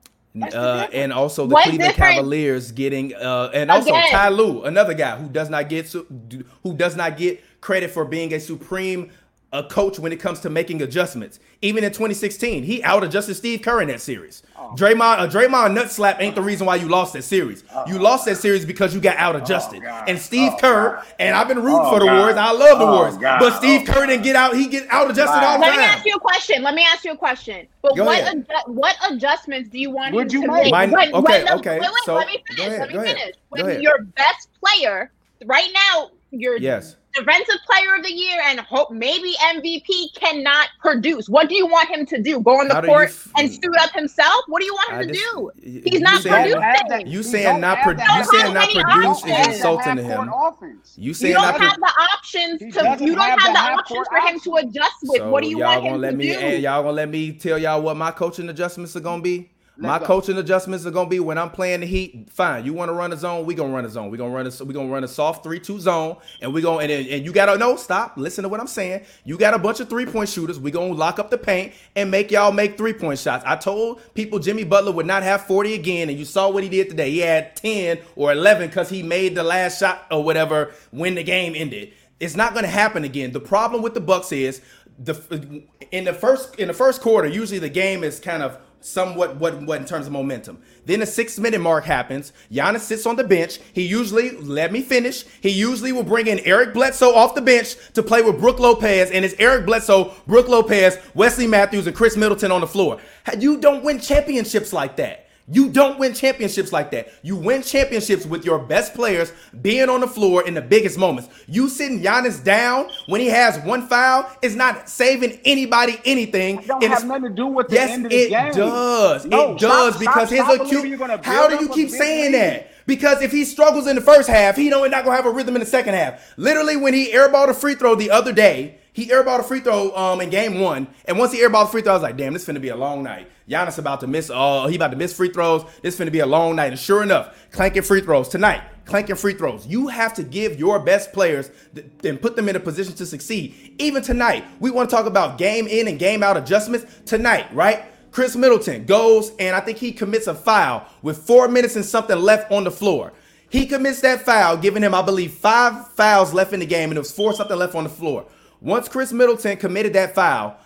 Speaker 4: Uh, and also the
Speaker 5: What's
Speaker 4: Cleveland
Speaker 5: different?
Speaker 4: Cavaliers getting uh, and also
Speaker 5: Again.
Speaker 4: Ty Lue, another guy who does not get who does not get credit for being a supreme uh, coach when it comes to making adjustments. Even in 2016, he out adjusted Steve Kerr in that series.
Speaker 6: Oh.
Speaker 4: Draymond, a Draymond nut slap ain't the reason why you lost that series. You lost that series because you got out adjusted.
Speaker 6: Oh,
Speaker 4: and Steve
Speaker 6: Oh,
Speaker 4: Kerr,
Speaker 6: God.
Speaker 4: and I've been rooting
Speaker 6: Oh,
Speaker 4: for the
Speaker 6: God.
Speaker 4: Warriors. I love the
Speaker 6: Oh,
Speaker 4: Warriors,
Speaker 6: God.
Speaker 4: but Steve
Speaker 6: Oh,
Speaker 4: Kerr didn't get out. He get out adjusted
Speaker 6: Wow.
Speaker 4: all the
Speaker 5: Let me ask you a question. Let me ask you a question. But
Speaker 4: Go
Speaker 5: what
Speaker 4: ahead.
Speaker 5: adju- what adjustments do you want
Speaker 6: Would
Speaker 5: him
Speaker 6: you
Speaker 5: to
Speaker 6: make?
Speaker 5: make?
Speaker 4: Mine-
Speaker 5: When-
Speaker 4: okay,
Speaker 5: when the-
Speaker 4: okay,
Speaker 5: Wait, wait,
Speaker 4: so-
Speaker 5: let me finish.
Speaker 4: ahead,
Speaker 5: let me finish. When your best player right now, your
Speaker 4: Yes.
Speaker 5: Defensive player of the year and hope maybe MVP cannot produce. What do you want him to do? Go on the
Speaker 4: How
Speaker 5: court
Speaker 4: f-
Speaker 5: and suit up himself? What do you want him
Speaker 4: I
Speaker 5: to
Speaker 4: just-
Speaker 5: do? He's
Speaker 4: you
Speaker 5: not
Speaker 4: saying-
Speaker 6: Don't
Speaker 5: producing.
Speaker 4: You
Speaker 6: you
Speaker 4: saying
Speaker 6: don't
Speaker 4: not pro-
Speaker 6: that-
Speaker 4: you
Speaker 5: don't
Speaker 4: saying not
Speaker 5: many
Speaker 4: produce is insulting to him.
Speaker 6: Offense.
Speaker 4: You
Speaker 5: You
Speaker 4: saying
Speaker 5: don't
Speaker 4: not
Speaker 5: have
Speaker 4: pro-
Speaker 5: the options to. You don't
Speaker 6: have
Speaker 5: have
Speaker 6: the
Speaker 5: the options for him to adjust with.
Speaker 4: So
Speaker 5: what do you
Speaker 4: y'all
Speaker 5: want
Speaker 4: gonna
Speaker 5: him
Speaker 4: let
Speaker 5: to
Speaker 4: me
Speaker 5: do?
Speaker 4: and y'all gonna let me tell y'all what my coaching adjustments are gonna be? My
Speaker 6: go.
Speaker 4: coaching adjustments are gonna be when I'm playing the Heat. Fine, you want to run a zone? We gonna run a zone. We gonna run a we gonna run a soft three two zone, and we gonna and, and you gotta no stop. Listen to what I'm saying. You got a bunch of three point shooters. We gonna lock up the paint and make y'all make three point shots. I told people Jimmy Butler would not have 40 again, and you saw what he did today. He had 10 or 11 because he made the last shot or whatever when the game ended. It's not going to happen again. The problem with the Bucks is the in the first in the first quarter, usually the game is kind of somewhat what what in terms of momentum. Then the six minute mark happens. Giannis sits on the bench. He usually let me finish. He usually will bring in Eric Bledsoe off the bench to play with Brook Lopez, and it's Eric Bledsoe, Brook Lopez, Wesley Matthews, and Khris Middleton on the floor. You don't win championships like that. You don't win championships like that. You win championships with your best players being on the floor in the biggest moments. You sitting Giannis down when he has one foul is not saving anybody anything.
Speaker 6: It don't have nothing to do with the
Speaker 4: yes,
Speaker 6: end of the game.
Speaker 4: it
Speaker 6: game.
Speaker 4: does.
Speaker 6: No,
Speaker 4: it does
Speaker 6: stop-
Speaker 4: because
Speaker 6: stop
Speaker 4: his acute. How do you keep saying that? Because if he struggles in the first half, he don't not gonna have a rhythm in the second half. Literally, when he airballed a free throw the other day, he airballed a free throw um in game one, and once he airballed a free throw, I was like, damn, this finna be a long night. Giannis about to miss. Uh, he about to miss free throws. This finna be a long night. And sure enough, clanking free throws tonight. Clanking free throws. You have to give your best players th- and put them in a position to succeed. Even tonight, we want to talk about game in and game out adjustments tonight, right? Khris Middleton goes and I think he commits a foul with four minutes and something left on the floor. He commits that foul, giving him, I believe, five fouls left in the game, and it was four something left on the floor. Once Khris Middleton committed that foul,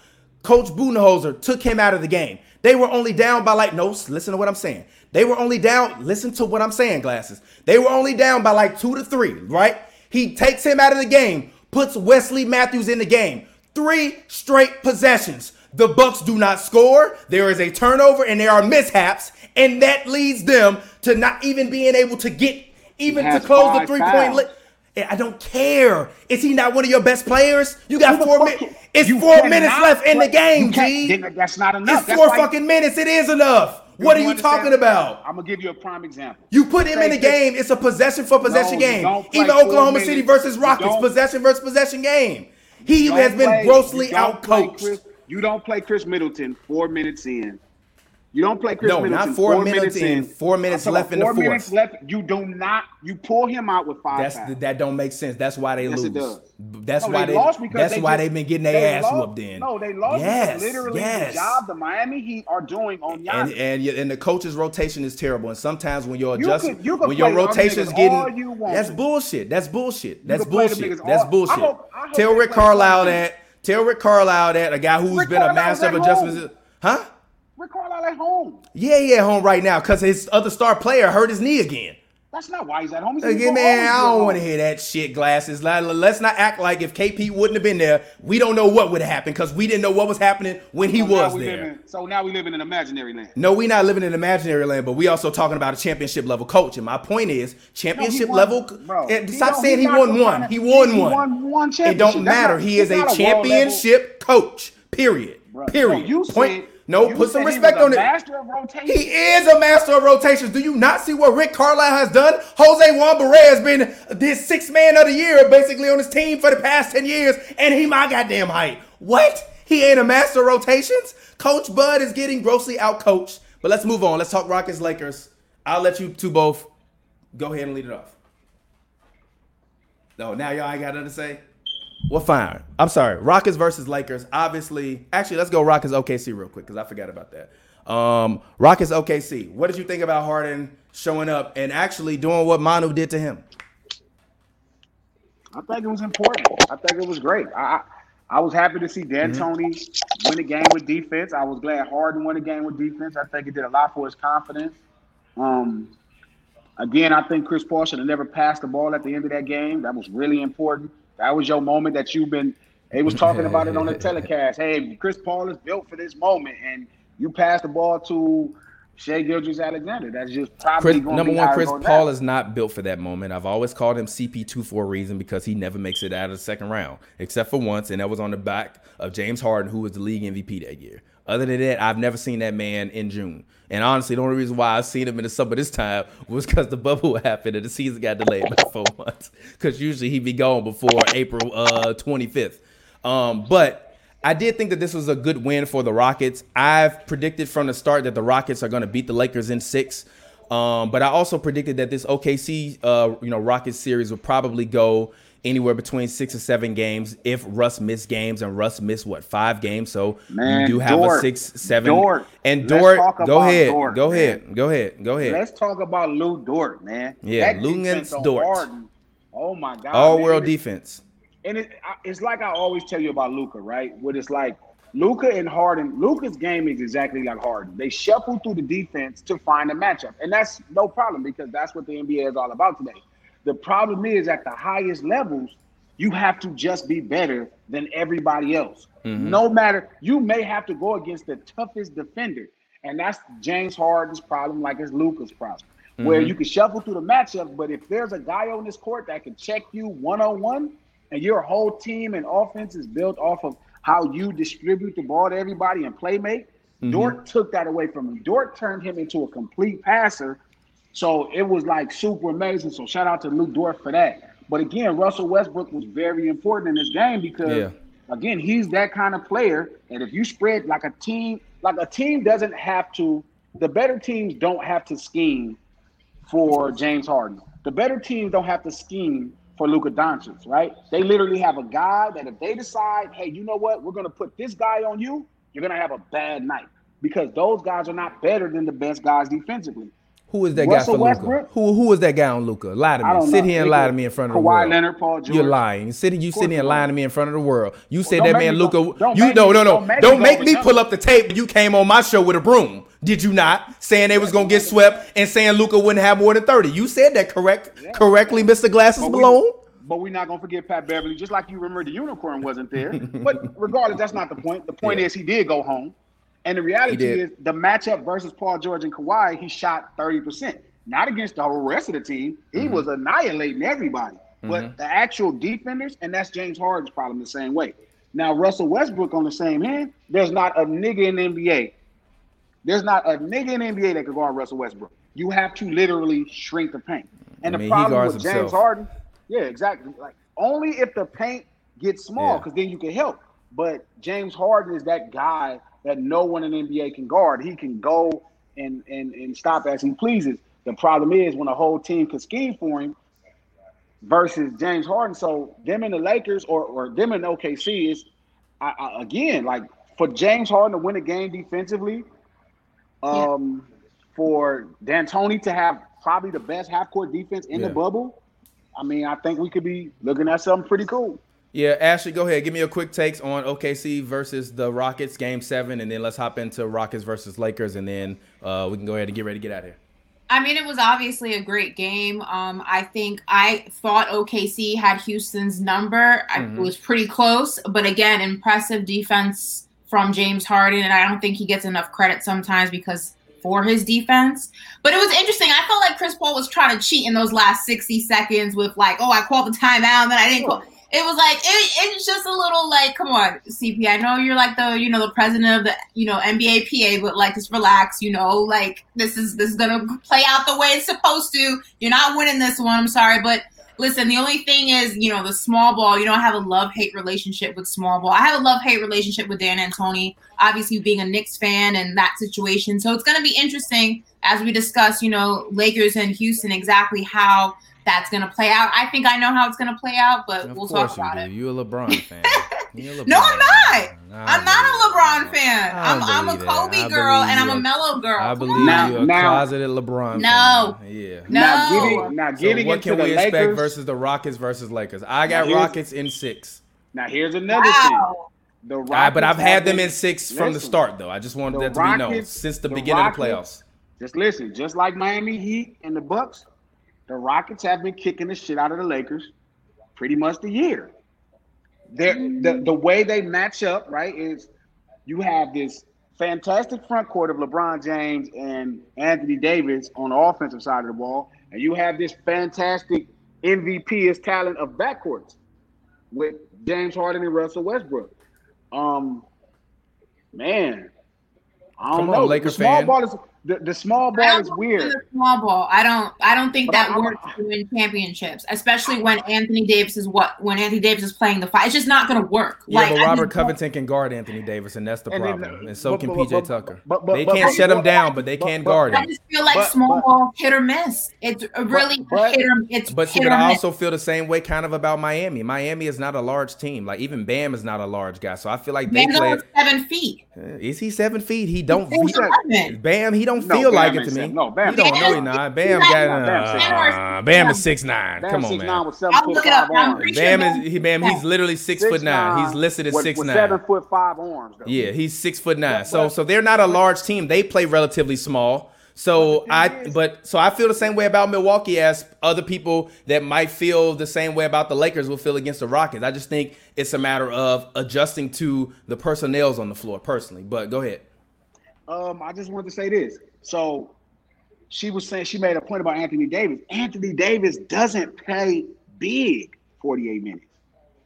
Speaker 4: Coach Budenholzer took him out of the game. They were only down by like, no, listen to what I'm saying. They were only down, listen to what I'm saying, glasses. They were only down by like two to three, right? He takes him out of the game, puts Wesley Matthews in the game. Three straight possessions. The Bucks do not score. There is a turnover and there are mishaps, and that leads them to not even being able to get even to close the
Speaker 6: five
Speaker 4: three point. Li- Eh, I don't care. Is he not one of your best players? You got four minutes. It's four minutes left in the game, G.
Speaker 6: That's not enough.
Speaker 4: It's
Speaker 6: That's
Speaker 4: four
Speaker 6: why-
Speaker 4: fucking minutes. It is enough. What are you talking about?
Speaker 6: I'm gonna give you a prime example.
Speaker 4: You put him in the game. It's a possession for possession
Speaker 6: No,
Speaker 4: game. Even Oklahoma
Speaker 6: minutes.
Speaker 4: City versus Rockets, possession versus possession game. He
Speaker 6: Don't
Speaker 4: has been
Speaker 6: play-
Speaker 4: grossly
Speaker 6: you don't play
Speaker 4: outcoached.
Speaker 6: You don't play Khris Middleton four minutes in. You don't play Khris
Speaker 4: No,
Speaker 6: Middleton
Speaker 4: not four minutes in, four minutes left in the fourth.
Speaker 6: Four minutes left. You do not. You pull him out with five.
Speaker 4: That's
Speaker 6: fouls.
Speaker 4: that don't make sense. That's why they
Speaker 6: Yes,
Speaker 4: lose.
Speaker 6: it does.
Speaker 4: That's
Speaker 6: No,
Speaker 4: why
Speaker 6: they, lost because
Speaker 4: that's
Speaker 6: they
Speaker 4: why they've been getting their ass
Speaker 6: lost-
Speaker 4: whooped in.
Speaker 6: No, they lost
Speaker 4: Yes,
Speaker 6: literally
Speaker 4: yes.
Speaker 6: the job the Miami Heat are doing on Giannis.
Speaker 4: and and and the coach's rotation is terrible. And sometimes when your
Speaker 6: You could- you could
Speaker 4: when your
Speaker 6: other
Speaker 4: rotation's getting,
Speaker 6: you
Speaker 4: that's bullshit. That's bullshit. That's
Speaker 6: could play them
Speaker 4: bullshit. That's bullshit.
Speaker 6: I hope- I hope
Speaker 4: Tell Rick Carlisle that. Tell Rick Carlisle that a guy who's
Speaker 6: Rick
Speaker 4: been a master of adjustments. Huh?
Speaker 6: Rick Carlisle at home.
Speaker 4: Yeah, yeah, at home right now because his other star player hurt his knee again.
Speaker 6: That's not why he's at home. He's
Speaker 4: Again, man, I don't want to hear that shit, glasses. Let's not act like if KP wouldn't have been there, we don't know what would have happened because we didn't know what was happening when he
Speaker 6: So
Speaker 4: was there.
Speaker 6: in- so now we live in an imaginary land.
Speaker 4: No, we not living in imaginary land, but we also talking about a championship level coach. And my point is, championship
Speaker 6: won-
Speaker 4: level.
Speaker 6: bro,
Speaker 4: and
Speaker 6: he
Speaker 4: stop
Speaker 6: don't-
Speaker 4: saying he won one. He
Speaker 6: it.
Speaker 4: won
Speaker 6: He
Speaker 4: one.
Speaker 6: won one
Speaker 4: It
Speaker 6: championship.
Speaker 4: don't matter.
Speaker 6: not-
Speaker 4: he is a
Speaker 6: not a world
Speaker 4: championship coach. Period.
Speaker 6: Bro,
Speaker 4: Period.
Speaker 6: no, you
Speaker 4: point.
Speaker 6: said-
Speaker 4: no,
Speaker 6: you
Speaker 4: put some respect on it.
Speaker 6: master of rotation.
Speaker 4: He is a master of rotations. Do you not see what Rick Carlisle has done? Jose Juan Barea has been this six man of the year basically on his team for the past 10 years, and he my goddamn height. What? He ain't a master of rotations. Coach Bud is getting grossly outcoached. But let's move on. Let's talk Rockets Lakers. I'll let you two both go ahead and lead it off. No, now y'all ain't got nothing to say. Well, fine. I'm sorry. Rockets versus Lakers. Obviously, actually, let's go Rockets OKC real quick because I forgot about that. Um, Rockets OKC. What did you think about Harden showing up and actually doing what Manu did to him?
Speaker 6: I think it was important. I think it was great. I I was happy to see D'Antoni mm-hmm. win the game with defense. I was glad Harden won the game with defense. I think it did a lot for his confidence. Um, again, I think Chris Paul should have never passed the ball at the end of that game. That was really important. That was your moment that you've been. He was talking about it on the telecast. Hey, Chris Paul is built for this moment, and you pass the ball to Shai Gilgeous-Alexander. That's just probably
Speaker 4: Chris, number one. Chris Paul down. is not built for that moment. I've always called him CP2 for a reason because he never makes it out of the second round, except for once, and that was on the back of James Harden, who was the league MVP that year. Other than that, I've never seen that man in June. And honestly, the only reason why I've seen him in the summer this time was because the bubble happened and the season got delayed by four months. Because usually he'd be gone before April uh, 25th. Um, but I did think that this was a good win for the Rockets. I've predicted from the start that the Rockets are going to beat the Lakers in six. Um, but I also predicted that this OKC, uh, you know, Rockets series would probably go anywhere between six or seven games if Russ missed games, and Russ missed what five games. So Man, you do have Dort, a six, seven, Dort. and Dort. Go ahead, Dort, go man. ahead, go ahead, go ahead.
Speaker 6: Let's talk about Lu Dort, man.
Speaker 4: Yeah, Luguentz Dort.
Speaker 6: Harden. Oh my God,
Speaker 4: all man. world defense
Speaker 6: and it, it's like I always tell you about Luka, right? What it's like Luka and Harden. Luka's game is exactly like Harden. They shuffle through the defense to find a matchup, and that's no problem because that's what the NBA is all about today. The problem is at the highest levels, you have to just be better than everybody else. Mm-hmm. No matter you may have to go against the toughest defender, and that's James Harden's problem, like it's Luka's problem. Mm-hmm. Where you can shuffle through the matchups, but if there's a guy on this court that can check you one on one, and your whole team and offense is built off of how you distribute the ball to everybody and play make, mm-hmm. Dort took that away from him. Dort turned him into a complete passer. So it was like super amazing. So shout out to Luke Dort for that. But again, Russell Westbrook was very important in this game because yeah. again, he's that kind of player. And if you spread like a team, like a team doesn't have to, the better teams don't have to scheme for James Harden. The better teams don't have to scheme for Luka Doncic, right? They literally have a guy that if they decide, hey, you know what, we're gonna put this guy on you, you're gonna have a bad night because those guys are not better than the best guys defensively.
Speaker 4: Who is that Russell guy for Luka? Who who is that guy on Luka? Lie to me. Sit know. here and lie to me in front of the world.
Speaker 6: Leonard, Paul George.
Speaker 4: You're lying. Sitting you sitting here lying to me in front of the world. You said well, that man Luka. You no no no. Don't make, don't make me pull up the tape. You came on my show with a broom. Did you not? Saying they was gonna get swept and saying Luka wouldn't have more than thirty. You said that correct yeah. correctly, Mr. Glasses but Malone. We,
Speaker 6: but we're not gonna forget Pat Beverley, just like you remember the unicorn wasn't there. but regardless, that's not the point. The point yeah. is he did go home. And the reality is the matchup versus Paul George and Kawhi, he shot 30%. Not against the whole rest of the team. He mm-hmm. was annihilating everybody. Mm-hmm. But the actual defenders, and that's James Harden's problem the same way. Now, Russell Westbrook on the same hand, there's not a nigga in the NBA. There's not a nigga in the NBA that could guard Russell Westbrook. You have to literally shrink the paint. And I mean, the problem with James himself. Harden, yeah, exactly. Like only if the paint gets small, because yeah. then you can help. But James Harden is that guy that no one in NBA can guard. He can go and and and stop as he pleases. The problem is when a whole team can scheme for him versus James Harden. So them in the Lakers or or them in OKC is I, I, again like for James Harden to win a game defensively, um, yeah. for D'Antoni to have probably the best half court defense in yeah. the bubble I mean, I think we could be looking at something pretty cool.
Speaker 4: Yeah, Ashley, go ahead. Give me a quick takes on OKC versus the Rockets game seven, and then let's hop into Rockets versus Lakers, and then uh, we can go ahead and get ready to get out of here.
Speaker 7: I mean, it was obviously a great game. Um, I think I thought OKC had Houston's number. Mm-hmm. It was pretty close, but again, impressive defense from James Harden, and I don't think he gets enough credit sometimes because for his defense. But it was interesting. I felt like Chris Paul was trying to cheat in those last 60 seconds with like, oh, I called the timeout and then I didn't call. It was like it, it's just a little like, come on, CP. I know you're like the you know the president of the you know NBA PA, but like just relax. You know, like this is this is gonna play out the way it's supposed to. You're not winning this one. I'm sorry, but Listen, the only thing is, you know, the small ball, you I have a love hate relationship with small ball. I have a love hate relationship with D'Antoni, obviously being a Knicks fan and that situation. So it's to be interesting as we discuss, you know, Lakers and Houston, exactly how that's going to play out. I think I know how it's going to play out, but
Speaker 4: Of
Speaker 7: we'll talk about
Speaker 4: you
Speaker 7: it.
Speaker 4: do. You a LeBron fan. A LeBron
Speaker 7: No, I'm not.
Speaker 4: fan. I
Speaker 7: I'm not a LeBron
Speaker 4: it.
Speaker 7: fan.
Speaker 4: I
Speaker 7: I'm, I'm a
Speaker 4: believe that.
Speaker 7: Kobe girl and I'm a
Speaker 4: are-
Speaker 7: Melo girl.
Speaker 4: I believe.
Speaker 6: Now-
Speaker 4: you're a
Speaker 6: now-
Speaker 4: closeted LeBron
Speaker 7: No.
Speaker 4: fan. Yeah.
Speaker 7: No.
Speaker 6: Now getting now
Speaker 4: So
Speaker 6: getting
Speaker 4: what
Speaker 6: into
Speaker 4: can
Speaker 6: the
Speaker 4: we
Speaker 6: Lakers.
Speaker 4: expect versus the Rockets versus Lakers? I got Rockets in six.
Speaker 6: now here's another thing.
Speaker 7: Wow.
Speaker 6: The
Speaker 4: Ah, but I've had them in six from the start, though. I just wanted that to be known since the,
Speaker 6: the
Speaker 4: beginning of the playoffs.
Speaker 6: Just listen, just like Miami Heat and the Bucks, the Rockets have been kicking the shit out of the Lakers pretty much the year. They're, the the way they match up, right, is you have this fantastic front court of LeBron James and Anthony Davis on the offensive side of the ball, and you have this fantastic MVP as talent of backcourts with James Harden and Russell Westbrook. Um, man, I don't
Speaker 4: Come on,
Speaker 6: know.
Speaker 4: Laker
Speaker 6: the small
Speaker 4: fan.
Speaker 6: ball is the, the small ball is weird.
Speaker 7: the small ball. I don't. I don't think
Speaker 6: But
Speaker 7: that
Speaker 6: I'm-
Speaker 7: works to win championships, especially when Anthony Davis is what when Anthony Davis is playing the fight. It's just not going to work.
Speaker 4: Yeah,
Speaker 7: like
Speaker 4: but Robert Covington can guard Anthony Davis, and that's the
Speaker 6: And
Speaker 4: problem.
Speaker 6: uh,
Speaker 4: and so
Speaker 6: but-
Speaker 4: can
Speaker 6: but-
Speaker 4: PJ
Speaker 6: but-
Speaker 4: Tucker.
Speaker 6: but- but-
Speaker 4: they
Speaker 6: but-
Speaker 4: can't
Speaker 6: but-
Speaker 4: shut him down, but they can
Speaker 6: but-
Speaker 4: guard him.
Speaker 7: I just feel like
Speaker 6: But-
Speaker 7: small
Speaker 6: but-
Speaker 7: ball hit or miss. It's really
Speaker 6: but-
Speaker 7: hit or it's
Speaker 4: But see,
Speaker 7: hit
Speaker 4: but
Speaker 7: or
Speaker 4: I
Speaker 7: miss.
Speaker 4: also feel the same way kind of about Miami. Miami is not a large team. Like even Bam is not a large guy. So I feel like they
Speaker 7: Man's
Speaker 4: play.
Speaker 7: seven feet.
Speaker 4: Is he seven feet? He don't.
Speaker 7: He's
Speaker 4: he- Bam, he don't
Speaker 6: No,
Speaker 4: feel
Speaker 6: Bam
Speaker 4: like it to me.
Speaker 6: seven. No, Bam-
Speaker 4: he don't. No, he
Speaker 7: Bam-
Speaker 4: not. Bam
Speaker 7: Bam-
Speaker 4: got.
Speaker 6: Bam six
Speaker 4: Uh,
Speaker 7: nine.
Speaker 4: Bam is six nine.
Speaker 6: Bam
Speaker 4: Come on,
Speaker 6: six
Speaker 4: man.
Speaker 6: nine with seven
Speaker 7: I'll
Speaker 6: foot
Speaker 7: look it up. I'm
Speaker 4: Bam
Speaker 7: sure
Speaker 4: is he, Bam. He's literally six, foot nine. He's listed as
Speaker 6: with,
Speaker 4: six
Speaker 6: with
Speaker 4: nine.
Speaker 6: seven foot five arms. Though.
Speaker 4: Yeah, he's six foot nine.
Speaker 6: But-
Speaker 4: so so they're not a large team. They play relatively small. So I but so I feel the same way about Milwaukee as other people that might feel the same way about the Lakers will feel against the Rockets. I just think it's a matter of adjusting to the personnel's on the floor personally. But go ahead.
Speaker 6: Um, I just wanted to say this. So she was saying she made a point about Anthony Davis. Anthony Davis doesn't play big 48 minutes.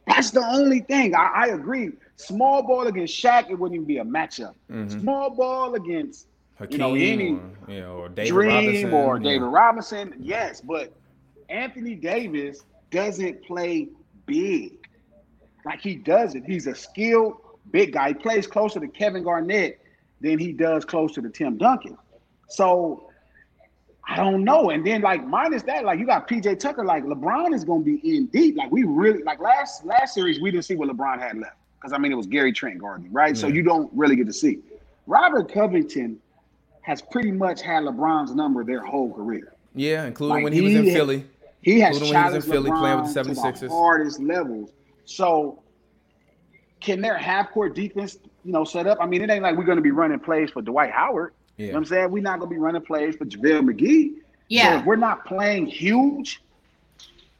Speaker 6: That's the only thing. I, I agree. Small ball against Shaq, it wouldn't even be a matchup. Small ball against
Speaker 4: Hakeem
Speaker 6: you know any
Speaker 4: or, you know, or David
Speaker 6: Dream
Speaker 4: Robinson
Speaker 6: or
Speaker 4: yeah.
Speaker 6: David Robinson, yes, but Anthony Davis doesn't play big. Like he doesn't. He's a skilled big guy. He plays closer to Kevin Garnett than he does closer to Tim Duncan. So I don't know. And then like minus that, like you got PJ Tucker, like LeBron is gonna be in deep. Like we really like last last series, we didn't see what LeBron had left. Because I mean it was Gary Trent guarding, right? So you don't really get to see. Robert Covington has pretty much had LeBron's number their whole career.
Speaker 4: Yeah, including
Speaker 6: Like,
Speaker 4: when he was in
Speaker 6: he-
Speaker 4: Philly.
Speaker 6: He has
Speaker 4: Including when he was in Philly playing with
Speaker 6: LeBron
Speaker 4: the
Speaker 6: to
Speaker 4: 76ers.
Speaker 6: the hardest levels. So can their half court defense, you know, set up? I mean, it ain't like we're going to be running plays for Dwight Howard. You know
Speaker 4: Yeah.
Speaker 6: what I'm saying? We're not going to be running plays for JaVale McGee. So
Speaker 7: Yeah.
Speaker 6: if we're not playing huge,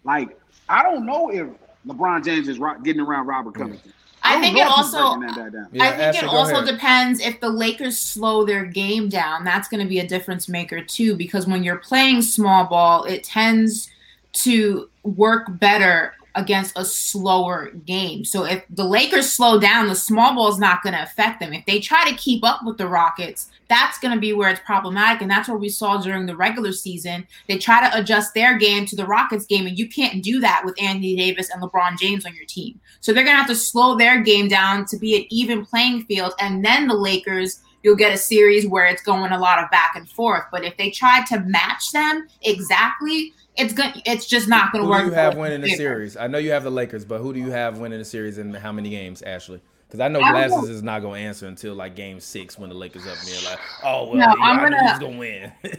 Speaker 6: like, I don't know if LeBron James is ro- getting around Robert Covington.
Speaker 7: I
Speaker 6: don't
Speaker 7: think it also-
Speaker 6: breaking that down.
Speaker 4: Yeah,
Speaker 7: I think
Speaker 4: Ashley,
Speaker 7: it also
Speaker 4: ahead.
Speaker 7: depends if the Lakers slow their game down. That's going to be a difference maker too, because when you're playing small ball, it tends to work better against a slower game. So if the Lakers slow down, the small ball is not going to affect them. If they try to keep up with the Rockets, that's going to be where it's problematic. And that's what we saw during the regular season. They try to adjust their game to the Rockets game, and you can't do that with Anthony Davis and LeBron James on your team. So they're going to have to slow their game down to be an even playing field. And then the Lakers, you'll get a series where it's going a lot of back and forth. But if they try to match them exactly, it's going it's just not going to
Speaker 4: Who
Speaker 7: work.
Speaker 4: do you have winning the series? I know you have the Lakers, but who do you have winning the series and how many games, Ashley? Because I know
Speaker 7: I
Speaker 4: Glasses
Speaker 7: know.
Speaker 4: is not going to answer until like game six when the Lakers up there. Like, oh, well,
Speaker 7: No,
Speaker 4: yeah,
Speaker 7: I'm gonna-
Speaker 4: to win.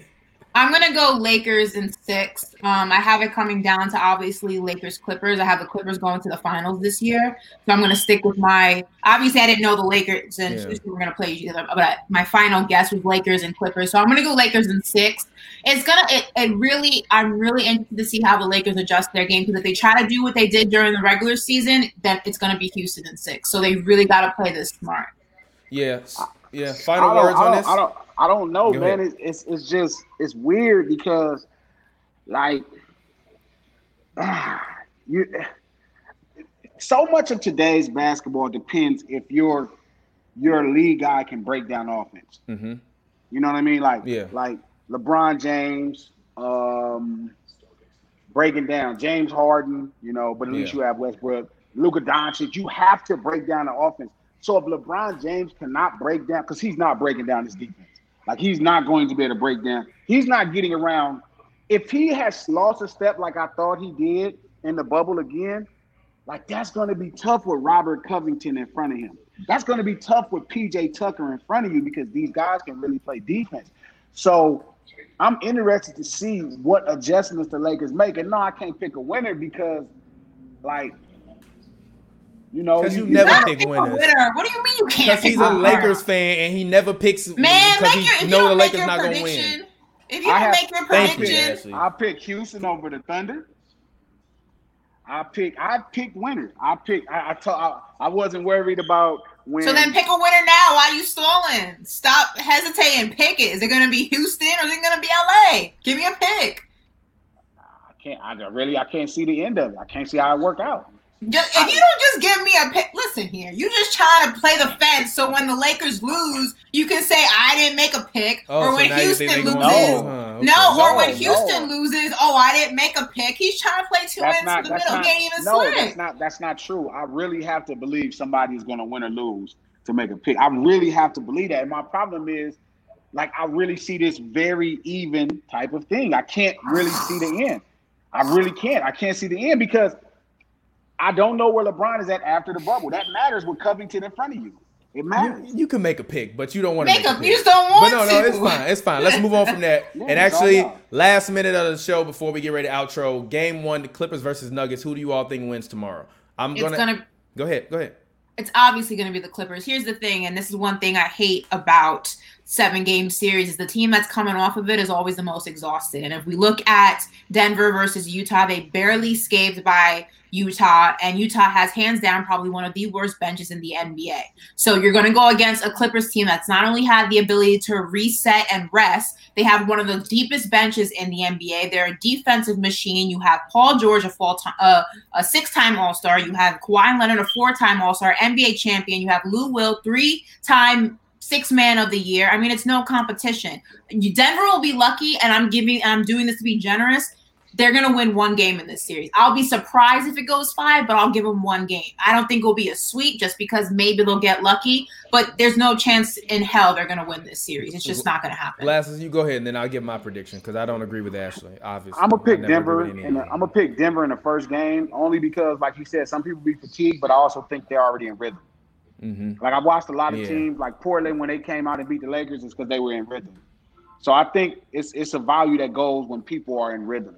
Speaker 7: I'm gonna go Lakers in six. Um, I have it coming down to obviously Lakers Clippers. I have the Clippers going to the finals this year, so I'm gonna stick with my. Obviously, I didn't know the Lakers and
Speaker 4: Yeah.
Speaker 7: Houston were gonna play each other, but my final guess was Lakers and Clippers. So I'm gonna go Lakers in six. It's gonna. It, it really. I'm really interested to see how the Lakers adjust their game because if they try to do what they did during the regular season, then it's gonna be Houston in six. So they really got to play this smart.
Speaker 4: yeah. Yeah. Final words on this?
Speaker 6: I don't, I don't know,
Speaker 4: Go
Speaker 6: man. It's, it's it's just it's weird because, like, you. So much of today's basketball depends if your your lead guy can break down offense.
Speaker 4: hmm
Speaker 6: You know what I mean? Like,
Speaker 4: Yeah.
Speaker 6: like LeBron James, um, breaking down James Harden, you know, but at least
Speaker 4: Yeah.
Speaker 6: you have Westbrook, Luka Doncic. You have to break down the offense. So if LeBron James cannot break down, because he's not breaking down his defense, like he's not going to be able to break down. He's not getting around. If he has lost a step like I thought he did in the bubble again, like that's going to be tough with Robert Covington in front of him. That's going to be tough with PJ Tucker in front of you because these guys can really play defense. So I'm interested to see what adjustments the Lakers make. And no, I can't pick a winner because, like, you know,
Speaker 4: 'Cause you
Speaker 6: you
Speaker 4: never pick
Speaker 7: Pick a
Speaker 4: winners.
Speaker 7: winner. What do you mean you can't?
Speaker 4: Because he's
Speaker 7: pick
Speaker 4: a
Speaker 7: winner?
Speaker 4: Lakers fan and he never picks
Speaker 7: Man,
Speaker 4: because
Speaker 7: make your,
Speaker 4: he
Speaker 7: if you
Speaker 4: the
Speaker 7: don't make
Speaker 4: Lakers
Speaker 7: your
Speaker 4: not gonna
Speaker 7: prediction,
Speaker 4: win.
Speaker 7: if you
Speaker 6: I
Speaker 7: don't
Speaker 6: have-
Speaker 7: make your
Speaker 4: Thank you,
Speaker 7: prediction,
Speaker 6: I pick Houston over the Thunder. I pick. I picked winners. I picked. I I, I I wasn't worried about when.
Speaker 7: so then pick a winner now. Why are you stalling? Stop hesitating. Pick it. Is it going to be Houston or is it going to be LA? Give me a pick.
Speaker 6: I can't. I really. I can't see the end of it. I can't see how it work out.
Speaker 7: Just, if you don't just give me a pick, listen here. You just trying to play the fence so when the Lakers lose, you can say I didn't make a pick,
Speaker 4: Oh,
Speaker 7: or
Speaker 4: so
Speaker 7: when
Speaker 4: now
Speaker 7: Houston loses.
Speaker 6: No.
Speaker 4: huh? Okay.
Speaker 7: No, or when Houston
Speaker 6: no.
Speaker 7: loses, oh, I didn't make a pick. He's trying to play two
Speaker 6: That's
Speaker 7: ends
Speaker 6: not.
Speaker 7: in the middle.
Speaker 6: not.
Speaker 7: He ain't even
Speaker 6: no,
Speaker 7: slick.
Speaker 6: that's not. That's not true. I really have to believe somebody is going to win or lose to make a pick. I really have to believe that. And my problem is, like, I really see this very even type of thing. I can't really see the end. I really can't. I can't see the end because I don't know where LeBron is at after the bubble. That matters with Covington in front of you. It matters.
Speaker 4: You, you can make a pick, but you don't want to
Speaker 7: Make
Speaker 4: make,
Speaker 7: a-
Speaker 4: a pick.
Speaker 7: you just don't want to.
Speaker 4: But no, no,
Speaker 7: to.
Speaker 4: it's fine. It's fine. Let's move on from that.
Speaker 6: Yeah,
Speaker 4: and actually, last minute of the show before we get ready to outro, game one, the Clippers versus Nuggets. Who do you all think wins tomorrow? I'm
Speaker 7: It's
Speaker 4: gonna,
Speaker 7: gonna
Speaker 4: go ahead. Go ahead.
Speaker 7: it's obviously going to be the Clippers. Here's the thing, and this is one thing I hate about seven game series is the team that's coming off of it is always the most exhausted. And if we look at Denver versus Utah, they barely scathed by Utah, and Utah has hands down probably one of the worst benches in the NBA. So you're going to go against a Clippers team that's not only had the ability to reset and rest, they have one of the deepest benches in the NBA. They're a defensive machine. You have Paul George, a full time, uh, a six-time All-Star. You have Kawhi Leonard, a four-time All-Star, NBA champion. You have Lou Will, three-time six man of the year. I mean, it's no competition. Denver will be lucky, and I'm giving, I'm doing this to be generous. They're gonna win one game in this series. I'll be surprised if it goes five, but I'll give them one game. I don't think it'll be a sweep just because maybe they'll get lucky, but there's no chance in hell they're gonna win this series. It's just not gonna happen.
Speaker 4: Glasses, you go ahead, and then I'll give my prediction because I don't agree with Ashley. Obviously,
Speaker 6: I'm gonna pick Denver,
Speaker 4: agree with any
Speaker 6: and
Speaker 4: of
Speaker 6: I'm gonna pick Denver in the first game only because, like you said, some people be fatigued, but I also think they're already in rhythm.
Speaker 4: Mhm.
Speaker 6: Like I've watched a lot of
Speaker 4: Yeah.
Speaker 6: teams, like Portland, when they came out and beat the Lakers, it's because they were in rhythm. So I think it's it's a value that goes when people are in rhythm.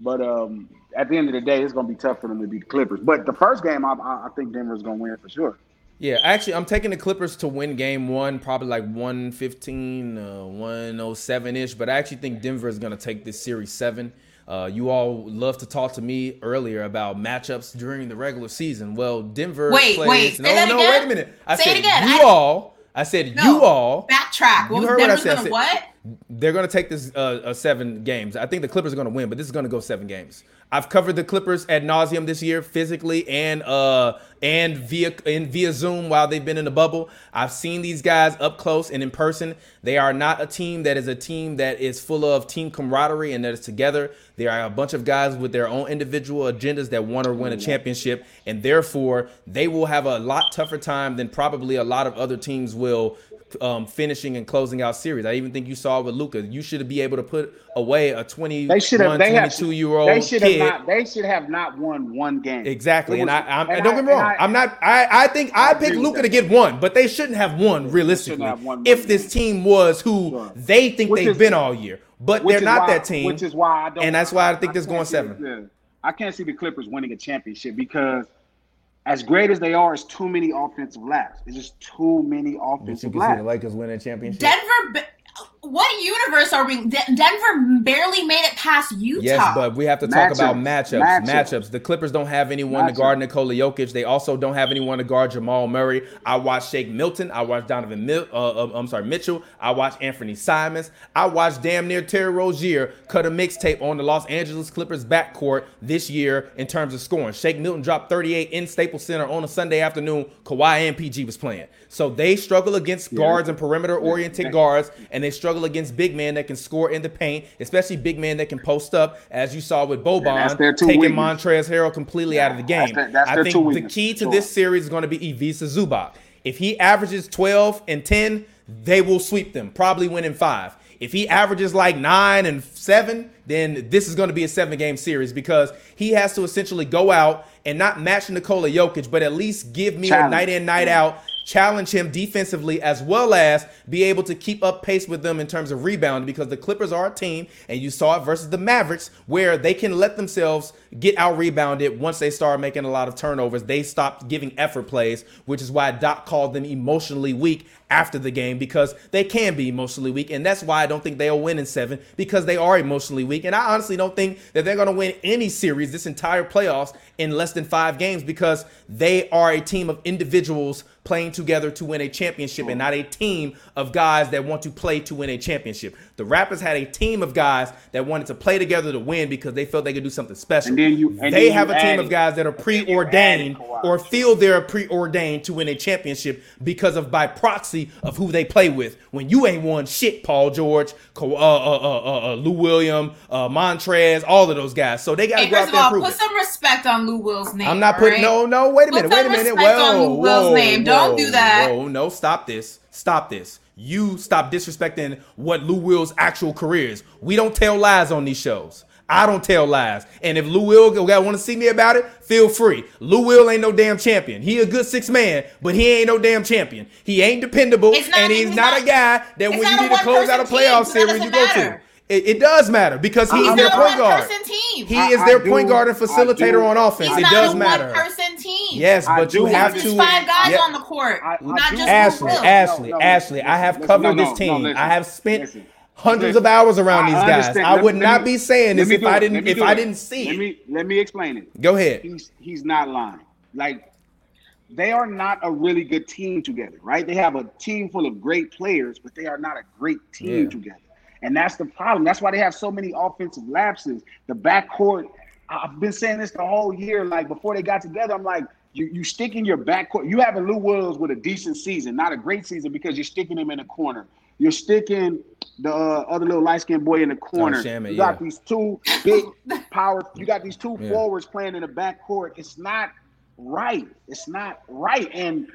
Speaker 6: But um, at the end of the day, it's gonna be tough for them to beat the Clippers. But the first game, I, I I think Denver's gonna win for sure.
Speaker 4: Yeah, actually, I'm taking the Clippers to win game one, probably like 115, uh, 107 ish. But I actually think Denver is going to take this series seven. Uh, you all love to talk to me earlier about matchups during the regular season. Well, Denver
Speaker 7: Wait,
Speaker 4: plays.
Speaker 7: wait, say
Speaker 4: no,
Speaker 7: that
Speaker 4: no,
Speaker 7: again?
Speaker 4: wait a minute. I
Speaker 7: Say it
Speaker 4: said
Speaker 7: again.
Speaker 4: you
Speaker 7: I-
Speaker 4: all. I said
Speaker 7: No.
Speaker 4: you all.
Speaker 7: Backtrack.
Speaker 4: You
Speaker 7: What was
Speaker 4: heard what I said. I said-
Speaker 7: what?
Speaker 4: They're going to take this uh, uh, seven games. I think the Clippers are going to win, but this is going to go seven games. I've covered the Clippers ad nauseum this year, physically and uh and via and via Zoom while they've been in the bubble. I've seen these guys up close and in person. They are not a team that is a team that is full of team camaraderie and that is together. They are a bunch of guys with their own individual agendas that want to win a championship, and therefore they will have a lot tougher time than probably a lot of other teams will um, finishing and closing out series. I even think you saw with Luka. You should be able to put away a 21,
Speaker 6: They should have. They have
Speaker 4: 22 year old
Speaker 6: They should have
Speaker 4: kid.
Speaker 6: not. They should have not won one game.
Speaker 4: Exactly,
Speaker 6: It
Speaker 4: and I, I'm,
Speaker 6: and
Speaker 4: don't
Speaker 6: I-
Speaker 4: get me wrong.
Speaker 6: I-
Speaker 4: I'm not. I, I think I,
Speaker 6: I
Speaker 4: picked Luka to get one, but they shouldn't have won realistically.
Speaker 6: have won
Speaker 4: if this team was who
Speaker 6: Sure.
Speaker 4: they think
Speaker 6: Which
Speaker 4: they've
Speaker 6: is-
Speaker 4: been all year, but they're not
Speaker 6: why-
Speaker 4: that team.
Speaker 6: Which is why I don't.
Speaker 4: and that's why I think this going seven.
Speaker 6: the- I can't see the Clippers winning a championship because, as great as they are, it's too many offensive laps. It's just too many offensive laps.
Speaker 4: You can see the Lakers winning a championship.
Speaker 7: Denver. Ba- What universe are we? De- Denver barely made it past Utah.
Speaker 4: Yes, but we have to talk about
Speaker 6: Matchups.
Speaker 4: matchups.
Speaker 6: Matchups.
Speaker 4: Matchups. The Clippers don't have anyone to guard Nikola Jokic. They also don't have anyone to guard Jamal Murray. I watched Shake Milton. I watched Donovan Mil- uh, uh, I'm sorry, Mitchell. I watched Anthony Simons. I watched damn near Terry Rozier cut a mixtape on the Los Angeles Clippers backcourt this year in terms of scoring. Shake Milton dropped 38 in Staples Center on a Sunday afternoon. Kawhi and PG was playing. So they struggle against guards and perimeter oriented guards, and they struggle struggle against big men that can score in the paint, especially big men that can post up, as you saw with Boban taking weakness. Montrezl Harrell completely yeah, out of the game. That's that's I think the key to sure. this series is going to be Ivica Zubac. If he averages 12 and 10, they will sweep them, probably winning five. If he averages like nine and seven, then this is going to be a seven game series because he has to essentially go out and not match Nikola Jokic, but at least give me Challenge. a night in, night out challenge him defensively as well as be able to keep up pace with them in terms of rebounding because the Clippers are a team and you saw it versus the Mavericks where they can let themselves get out rebounded once they start making a lot of turnovers. They stopped giving effort plays, which is why Doc called them emotionally weak after the game because they can be emotionally weak. And that's why I don't think they'll win in seven because they are emotionally weak. And I honestly don't think that they're going to win any series this entire playoffs in less than five games because they are a team of individuals playing together to win a championship and not a team of guys that want to play to win a championship. The Raptors had a team of guys that wanted to play together to win because they felt they could do something special. You, and they have a team of guys that are preordained or feel they're preordained to win a championship because of by proxy of who they play with. When you ain't won shit, Paul George, uh, uh, uh, Lou William, Montrez, all of those guys. So they got to hey, go out there and prove
Speaker 7: put
Speaker 4: it.
Speaker 7: some respect on Lou Will's name.
Speaker 4: I'm not putting right? no, no. Wait a minute, wait a minute. Whoa,
Speaker 7: Lou Will's whoa, name. Don't whoa, do that.
Speaker 4: Whoa, no, stop this. Stop this. You stop disrespecting what Lou Will's actual career is. We don't tell lies on these shows. I don't tell lies. And if Lou Will want to see me about it, feel free. Lou Will ain't no damn champion. He a good six man, but he ain't no damn champion. He ain't dependable, not, and he's, he's not, not, a guy that when you need to close out a playoff team, series, you go to. It, it, does matter because he is their point guard. Team. He I, is their I point guard and facilitator on offense. He's it does matter.
Speaker 7: Person team.
Speaker 4: Yes, but you have to.
Speaker 7: Five guys yeah. on the court, not just
Speaker 4: Ashley. Ashley, no, no, Ashley. Listen, I have covered no, this team. I have spent. Listen, hundreds of hours around these guys. I would not be saying this if I didn't if I didn't see
Speaker 6: let me, Let me explain it.
Speaker 4: Go ahead.
Speaker 6: He's he's not lying. Like they are not a really good team together, right? They have a team full of great players, but they are not a great team yeah. together. And that's the problem. That's why they have so many offensive lapses. The backcourt, I've been saying this the whole year. Like before they got together, I'm like, you you stick in your backcourt. You have a Lou Williams with a decent season, not a great season because you're sticking him in a corner. You're sticking the uh, other little light skinned boy in the corner. Oh, Shamet, you got yeah. these two big power. You got these two yeah. forwards playing in the backcourt. It's not right. It's not right. And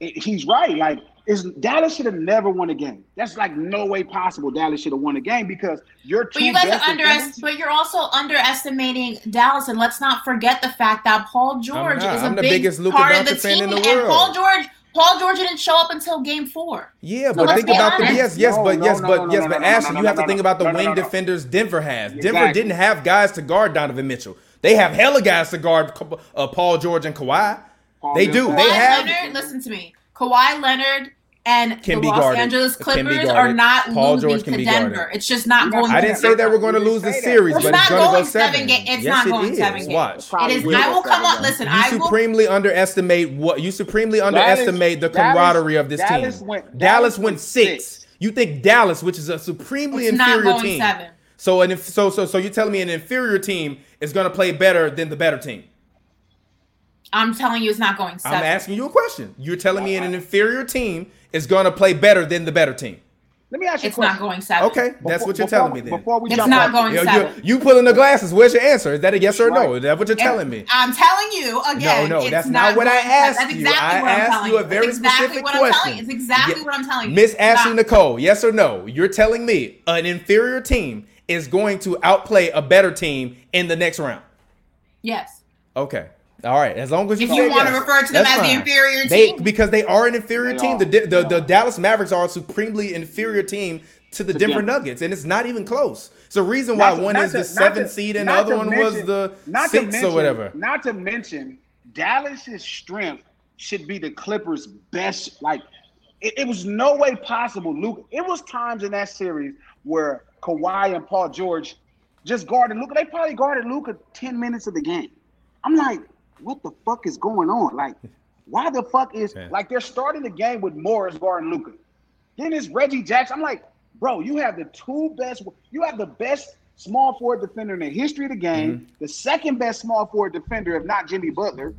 Speaker 6: it, he's right. Like is Dallas should have never won a game. That's like no way possible. Dallas should have won a game because you're. But you guys are underestimating.
Speaker 7: But you're also underestimating Dallas, and let's not forget the fact that Paul George is a big part of the team, the and Paul George. Paul George didn't show up until game four.
Speaker 4: Yeah, so but think about honest. the yes, yes, no, but no, yes, no, but yes, but Ashley, you have to think about the wing defenders Denver has. Exactly. Denver didn't have guys to guard Donovan Mitchell. They have hella guys to guard uh, Paul George and Kawhi. Paul they do. Kawhi they have.
Speaker 7: Leonard, listen to me. Kawhi Leonard and can the Los guarded. Angeles Clippers are not Paul losing George to Denver. Guarded. It's just not going.
Speaker 4: I didn't say that we're going to lose the series, it's but it's not going to go seven.
Speaker 7: seven ga- it's yes, not going it seven games. Watch. It is. I will come up. Listen,
Speaker 4: you
Speaker 7: I
Speaker 4: supremely underestimate what you supremely underestimate the camaraderie of this
Speaker 6: Dallas
Speaker 4: team.
Speaker 6: Went,
Speaker 4: Dallas, went six. You think Dallas, which is a supremely inferior team, seven. so and if so, so so you're telling me an inferior team is going to play better than the better team?
Speaker 7: I'm telling you, it's not going seven.
Speaker 4: I'm asking you a question. You're telling me an inferior team is going to play better than the better team.
Speaker 6: Let me ask you.
Speaker 7: It's not going seven.
Speaker 4: Okay, that's what you're
Speaker 6: before,
Speaker 4: telling me. Then
Speaker 6: before we
Speaker 7: it's not going you seven.
Speaker 4: You, you pulling the glasses. Where's your answer? Is that a yes or no? Is that what you're telling me?
Speaker 7: I'm telling you again.
Speaker 4: No, no, that's not, not what I asked you. that's exactly you. I'm asked you a very exactly specific question.
Speaker 7: It's exactly yeah. what I'm telling you.
Speaker 4: Miss Ashley Nicole, yes or no? You're telling me an inferior team is going to outplay a better team in the next round.
Speaker 7: Yes.
Speaker 4: Okay. All right, as long as you
Speaker 7: if you want yes, to refer to them as fine. the inferior
Speaker 4: they, team, because they are an inferior they team. Are. The, the, the, the Dallas Mavericks are a supremely inferior team to the to Denver Nuggets, and it's not even close. It's the reason why not one is to, the seventh seed and the other one mention, was the sixth mention, or whatever.
Speaker 6: Not to mention, Dallas's strength should be the Clippers' best. Like, it, it was no way possible. Luke, it was times in that series where Kawhi and Paul George just guarded Luka. They probably guarded Luka ten minutes of the game. I'm like, what the fuck is going on? Like, why the fuck is like they're starting the game with Morris guarding Luka. Then it's Reggie Jackson. I'm like, bro, you have the two best, you have the best small forward defender in the history of the game, mm-hmm. the second best small forward defender, if not Jimmy Butler,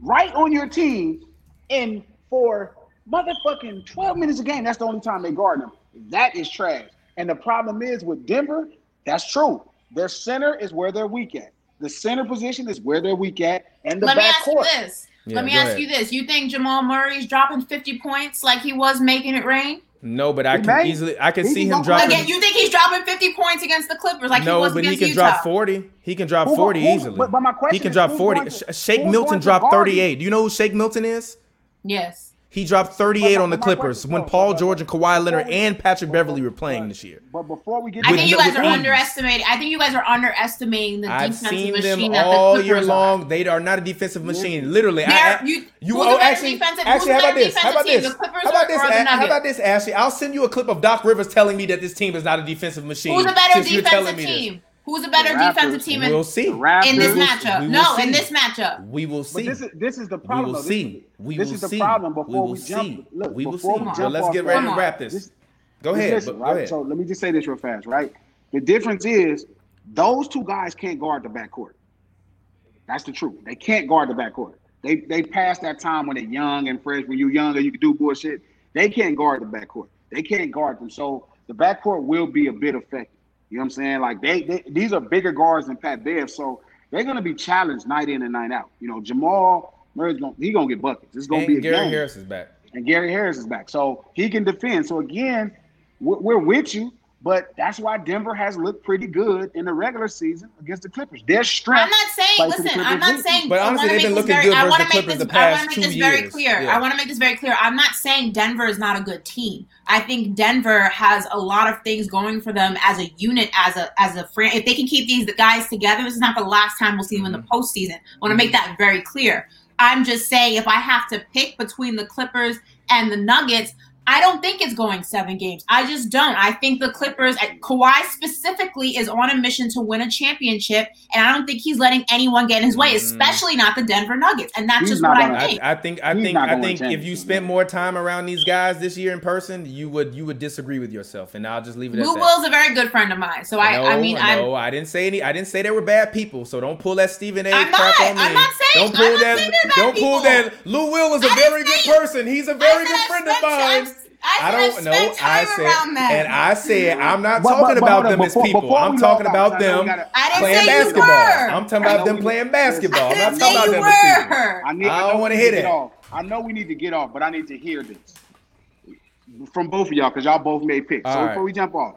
Speaker 6: right on your team. And for motherfucking 12 minutes a game, that's the only time they guard them. That is trash. And the problem is with Denver, that's true. Their center is where they're weak at. The center position is where they're weak at, and the
Speaker 7: Let me
Speaker 6: back
Speaker 7: ask
Speaker 6: court.
Speaker 7: you this.
Speaker 4: Yeah,
Speaker 7: Let me ask
Speaker 4: ahead.
Speaker 7: you this. You think Jamal Murray's dropping 50 points like he was making it rain?
Speaker 4: No, but I
Speaker 6: He
Speaker 4: can
Speaker 6: may.
Speaker 4: easily I can
Speaker 6: He
Speaker 4: see
Speaker 6: can
Speaker 4: him
Speaker 6: go
Speaker 4: dropping.
Speaker 7: Again, you think he's dropping 50 points against the Clippers like he
Speaker 4: no,
Speaker 7: was
Speaker 4: but he can
Speaker 7: Utah?
Speaker 4: drop 40. He can drop
Speaker 6: Who-
Speaker 4: 40
Speaker 6: who-
Speaker 4: easily.
Speaker 6: but- but my question
Speaker 4: he can
Speaker 6: is,
Speaker 4: drop 40.
Speaker 6: going to-
Speaker 4: Shake Milton dropped 38. Do you know who Shake Milton is?
Speaker 7: Yes.
Speaker 4: He dropped 38 on the Clippers when Paul George and Kawhi Leonard and Patrick
Speaker 6: but- Beverley
Speaker 4: were playing this year.
Speaker 6: But before we get
Speaker 7: I think you guys are underestimating. I think you guys are underestimating the
Speaker 4: I've
Speaker 7: defensive
Speaker 4: seen them
Speaker 7: that
Speaker 4: all
Speaker 7: the
Speaker 4: year long.
Speaker 7: Are.
Speaker 4: They are not a defensive machine. Literally, I, I-
Speaker 7: you-
Speaker 4: you oh, actually, actually, how about this? How about this?
Speaker 7: team, the Clippers
Speaker 4: How about this?
Speaker 7: or the
Speaker 4: Ash- How about this, Ashley? I'll send you a clip of Doc Rivers telling me that this team is not a defensive machine.
Speaker 7: Who's a better
Speaker 4: since you're telling
Speaker 7: defensive team? Who's a better
Speaker 6: Raptors.
Speaker 7: defensive team in,
Speaker 4: We'll see.
Speaker 7: In this matchup?
Speaker 4: we
Speaker 7: No,
Speaker 4: see.
Speaker 7: in this matchup.
Speaker 4: We will
Speaker 6: But
Speaker 4: see.
Speaker 6: this is this is the problem.
Speaker 4: we will
Speaker 6: though. This
Speaker 4: see.
Speaker 6: is-
Speaker 4: We
Speaker 6: this
Speaker 4: will
Speaker 6: is the
Speaker 4: see.
Speaker 6: problem.
Speaker 4: We
Speaker 6: Before
Speaker 4: will
Speaker 6: we, jump,
Speaker 4: see.
Speaker 6: look,
Speaker 4: we will
Speaker 6: before
Speaker 4: see.
Speaker 6: we
Speaker 4: But
Speaker 6: jump
Speaker 4: let's
Speaker 6: off
Speaker 4: get ready to wrap this.
Speaker 6: This-
Speaker 4: Go ahead.
Speaker 6: listen,
Speaker 4: but-
Speaker 6: right?
Speaker 4: Go ahead.
Speaker 6: So let me just say this real fast, right? The difference is those two guys can't guard the backcourt. That's the truth. They can't guard the backcourt. They they passed that time when they're young and fresh. When you're younger, you can do bullshit. They can't guard the backcourt. They can't guard them. So the backcourt will be a bit affected. You know what I'm saying? Like they, they these are bigger guards than Pat Bev, so they're gonna be challenged night in and night out. You know, Jamal Murray's gonna he gonna get buckets. It's gonna
Speaker 4: And
Speaker 6: be a
Speaker 4: Gary
Speaker 6: game
Speaker 4: Harris is back.
Speaker 6: and Gary Harris is back, so he can defend. So again, we're, we're with you, but that's why Denver has looked pretty good in the regular season against the Clippers. Their strength.
Speaker 7: I'm not saying. Listen, I'm not
Speaker 6: with
Speaker 7: saying.
Speaker 4: But
Speaker 7: I
Speaker 4: honestly, they've been looking
Speaker 7: very-
Speaker 4: good
Speaker 7: I
Speaker 4: versus
Speaker 7: wanna
Speaker 4: the
Speaker 7: make
Speaker 4: Clippers
Speaker 7: this-
Speaker 4: the
Speaker 7: I wanna make
Speaker 4: two
Speaker 7: this very clear.
Speaker 4: Yeah.
Speaker 7: I want to make this very clear. I'm not saying Denver is not a good team. I think Denver has a lot of things going for them as a unit, as a as a fran. If they can keep these guys together, this is not the last time we'll see them in
Speaker 4: Mm-hmm.
Speaker 7: the postseason. I want to make that very clear. I'm just saying, if I have to pick between the Clippers and the Nuggets, I don't think it's going seven games. I just don't. I think the Clippers, Kawhi specifically, is on a mission to win a championship, and I don't think he's letting anyone get in his way,
Speaker 4: Mm.
Speaker 7: especially not the Denver Nuggets. And that's
Speaker 6: He's
Speaker 7: just what
Speaker 6: gonna-
Speaker 7: I think.
Speaker 4: I, I think I
Speaker 6: He's
Speaker 4: think I think if you spent more time around these guys this year in person, you would you would disagree with yourself, and I'll just leave it at that.
Speaker 7: Lou
Speaker 4: that.
Speaker 7: Will's a very good friend of mine, so I,
Speaker 4: no,
Speaker 7: I mean, I'm,
Speaker 4: no, I didn't say any. I didn't say they were bad people. So don't pull that Stephen A.
Speaker 7: I'm
Speaker 4: crap
Speaker 7: not.
Speaker 4: on me.
Speaker 7: I'm not saying-
Speaker 4: Don't pull
Speaker 7: I'm not
Speaker 4: that.
Speaker 7: saying they're bad
Speaker 4: don't pull
Speaker 7: people.
Speaker 4: that. Lou Will is a very good person. He's a very good friend of mine.
Speaker 7: Time- I,
Speaker 4: I don't know. I said,
Speaker 7: around
Speaker 4: and I said I'm not
Speaker 6: But-
Speaker 4: talking
Speaker 6: but- but
Speaker 4: about
Speaker 6: hold on,
Speaker 4: them as people. I'm talking about
Speaker 6: I know we
Speaker 4: them
Speaker 6: gotta-
Speaker 4: playing basketball. I'm talking about them
Speaker 6: we-
Speaker 4: playing basketball. I'm not talking about them as people.
Speaker 6: I, need,
Speaker 4: I
Speaker 6: I
Speaker 4: don't wanna
Speaker 6: need
Speaker 4: hear
Speaker 6: to get
Speaker 4: that.
Speaker 6: off. I know we need to get off, but I need to hear this from both of y'all because y'all both made picks.
Speaker 4: All
Speaker 6: so
Speaker 4: right.
Speaker 6: before we jump off,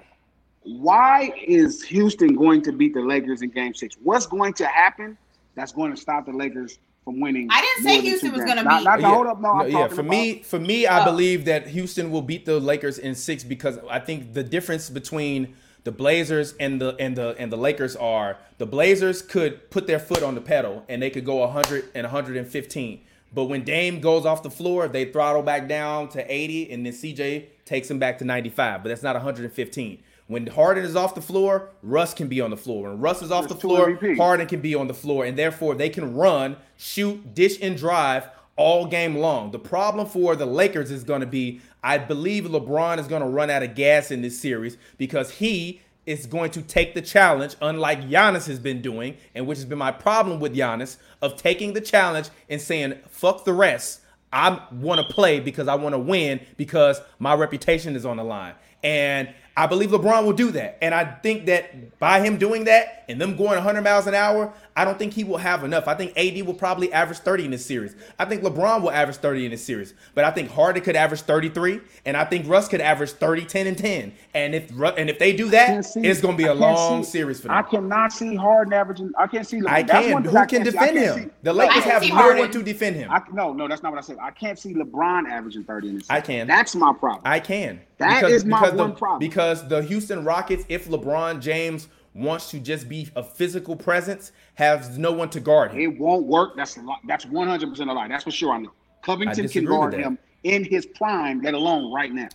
Speaker 6: why is Houston going to beat the Lakers in Game Six? What's going to happen that's going to stop the Lakers from winning?
Speaker 7: I didn't say Houston was gonna
Speaker 6: Not,
Speaker 7: beat-
Speaker 6: not to
Speaker 4: Yeah.
Speaker 6: hold up. No, I'm
Speaker 4: yeah. For
Speaker 6: about-
Speaker 4: me, for me, I
Speaker 7: Oh.
Speaker 4: believe that Houston will beat the Lakers in six because I think the difference between the Blazers and the and the and the Lakers are the Blazers could put their foot on the pedal and they could go 100 and 115. But when Dame goes off the floor, they throttle back down to 80, and then CJ takes him back to 95. But that's not 115. When Harden is off the floor, Russ can be on the floor. When Russ is off the
Speaker 6: There's two
Speaker 4: floor. Harden can be on the floor, and therefore they can run, shoot, dish, and drive all game long. The problem for the Lakers is going to be, I believe LeBron is going to run out of gas in this series because he is going to take the challenge, unlike Giannis has been doing, and which has been my problem with Giannis, of taking the challenge and saying, fuck the rest. I want to play because I want to win because my reputation is on the line. And I believe LeBron will do that. And I think that by him doing that and them going 100 miles an hour, I don't think he will have enough. I think AD will probably average 30 in this series. I think LeBron will average 30 in this series. But I think Harden could average 33, and I think Russ could average 30, 10, and 10. And if and if they do that,
Speaker 6: see-
Speaker 4: it's going to be a long
Speaker 6: see-
Speaker 4: series for them.
Speaker 6: I cannot see Harden averaging. I can't see.
Speaker 4: I
Speaker 6: that's
Speaker 4: can.
Speaker 6: one
Speaker 4: Who
Speaker 6: I
Speaker 4: can
Speaker 6: can't see.
Speaker 4: Defend him?
Speaker 6: see-
Speaker 4: The Lakers have no
Speaker 7: Harden.
Speaker 4: one to defend him.
Speaker 6: I, no, no, that's not what I said. I can't see LeBron averaging 30 in this.
Speaker 4: Series.
Speaker 6: I
Speaker 4: can.
Speaker 6: That's my problem.
Speaker 4: I can.
Speaker 6: That
Speaker 4: because,
Speaker 6: is my
Speaker 4: because
Speaker 6: one
Speaker 4: the,
Speaker 6: problem.
Speaker 4: Because the Houston Rockets, if LeBron James wants to just be a physical presence, has no one to guard him.
Speaker 6: It won't work. That's a lot. That's 100 percent a lie. That's for sure. I know. Covington can guard him in his prime, let alone right now.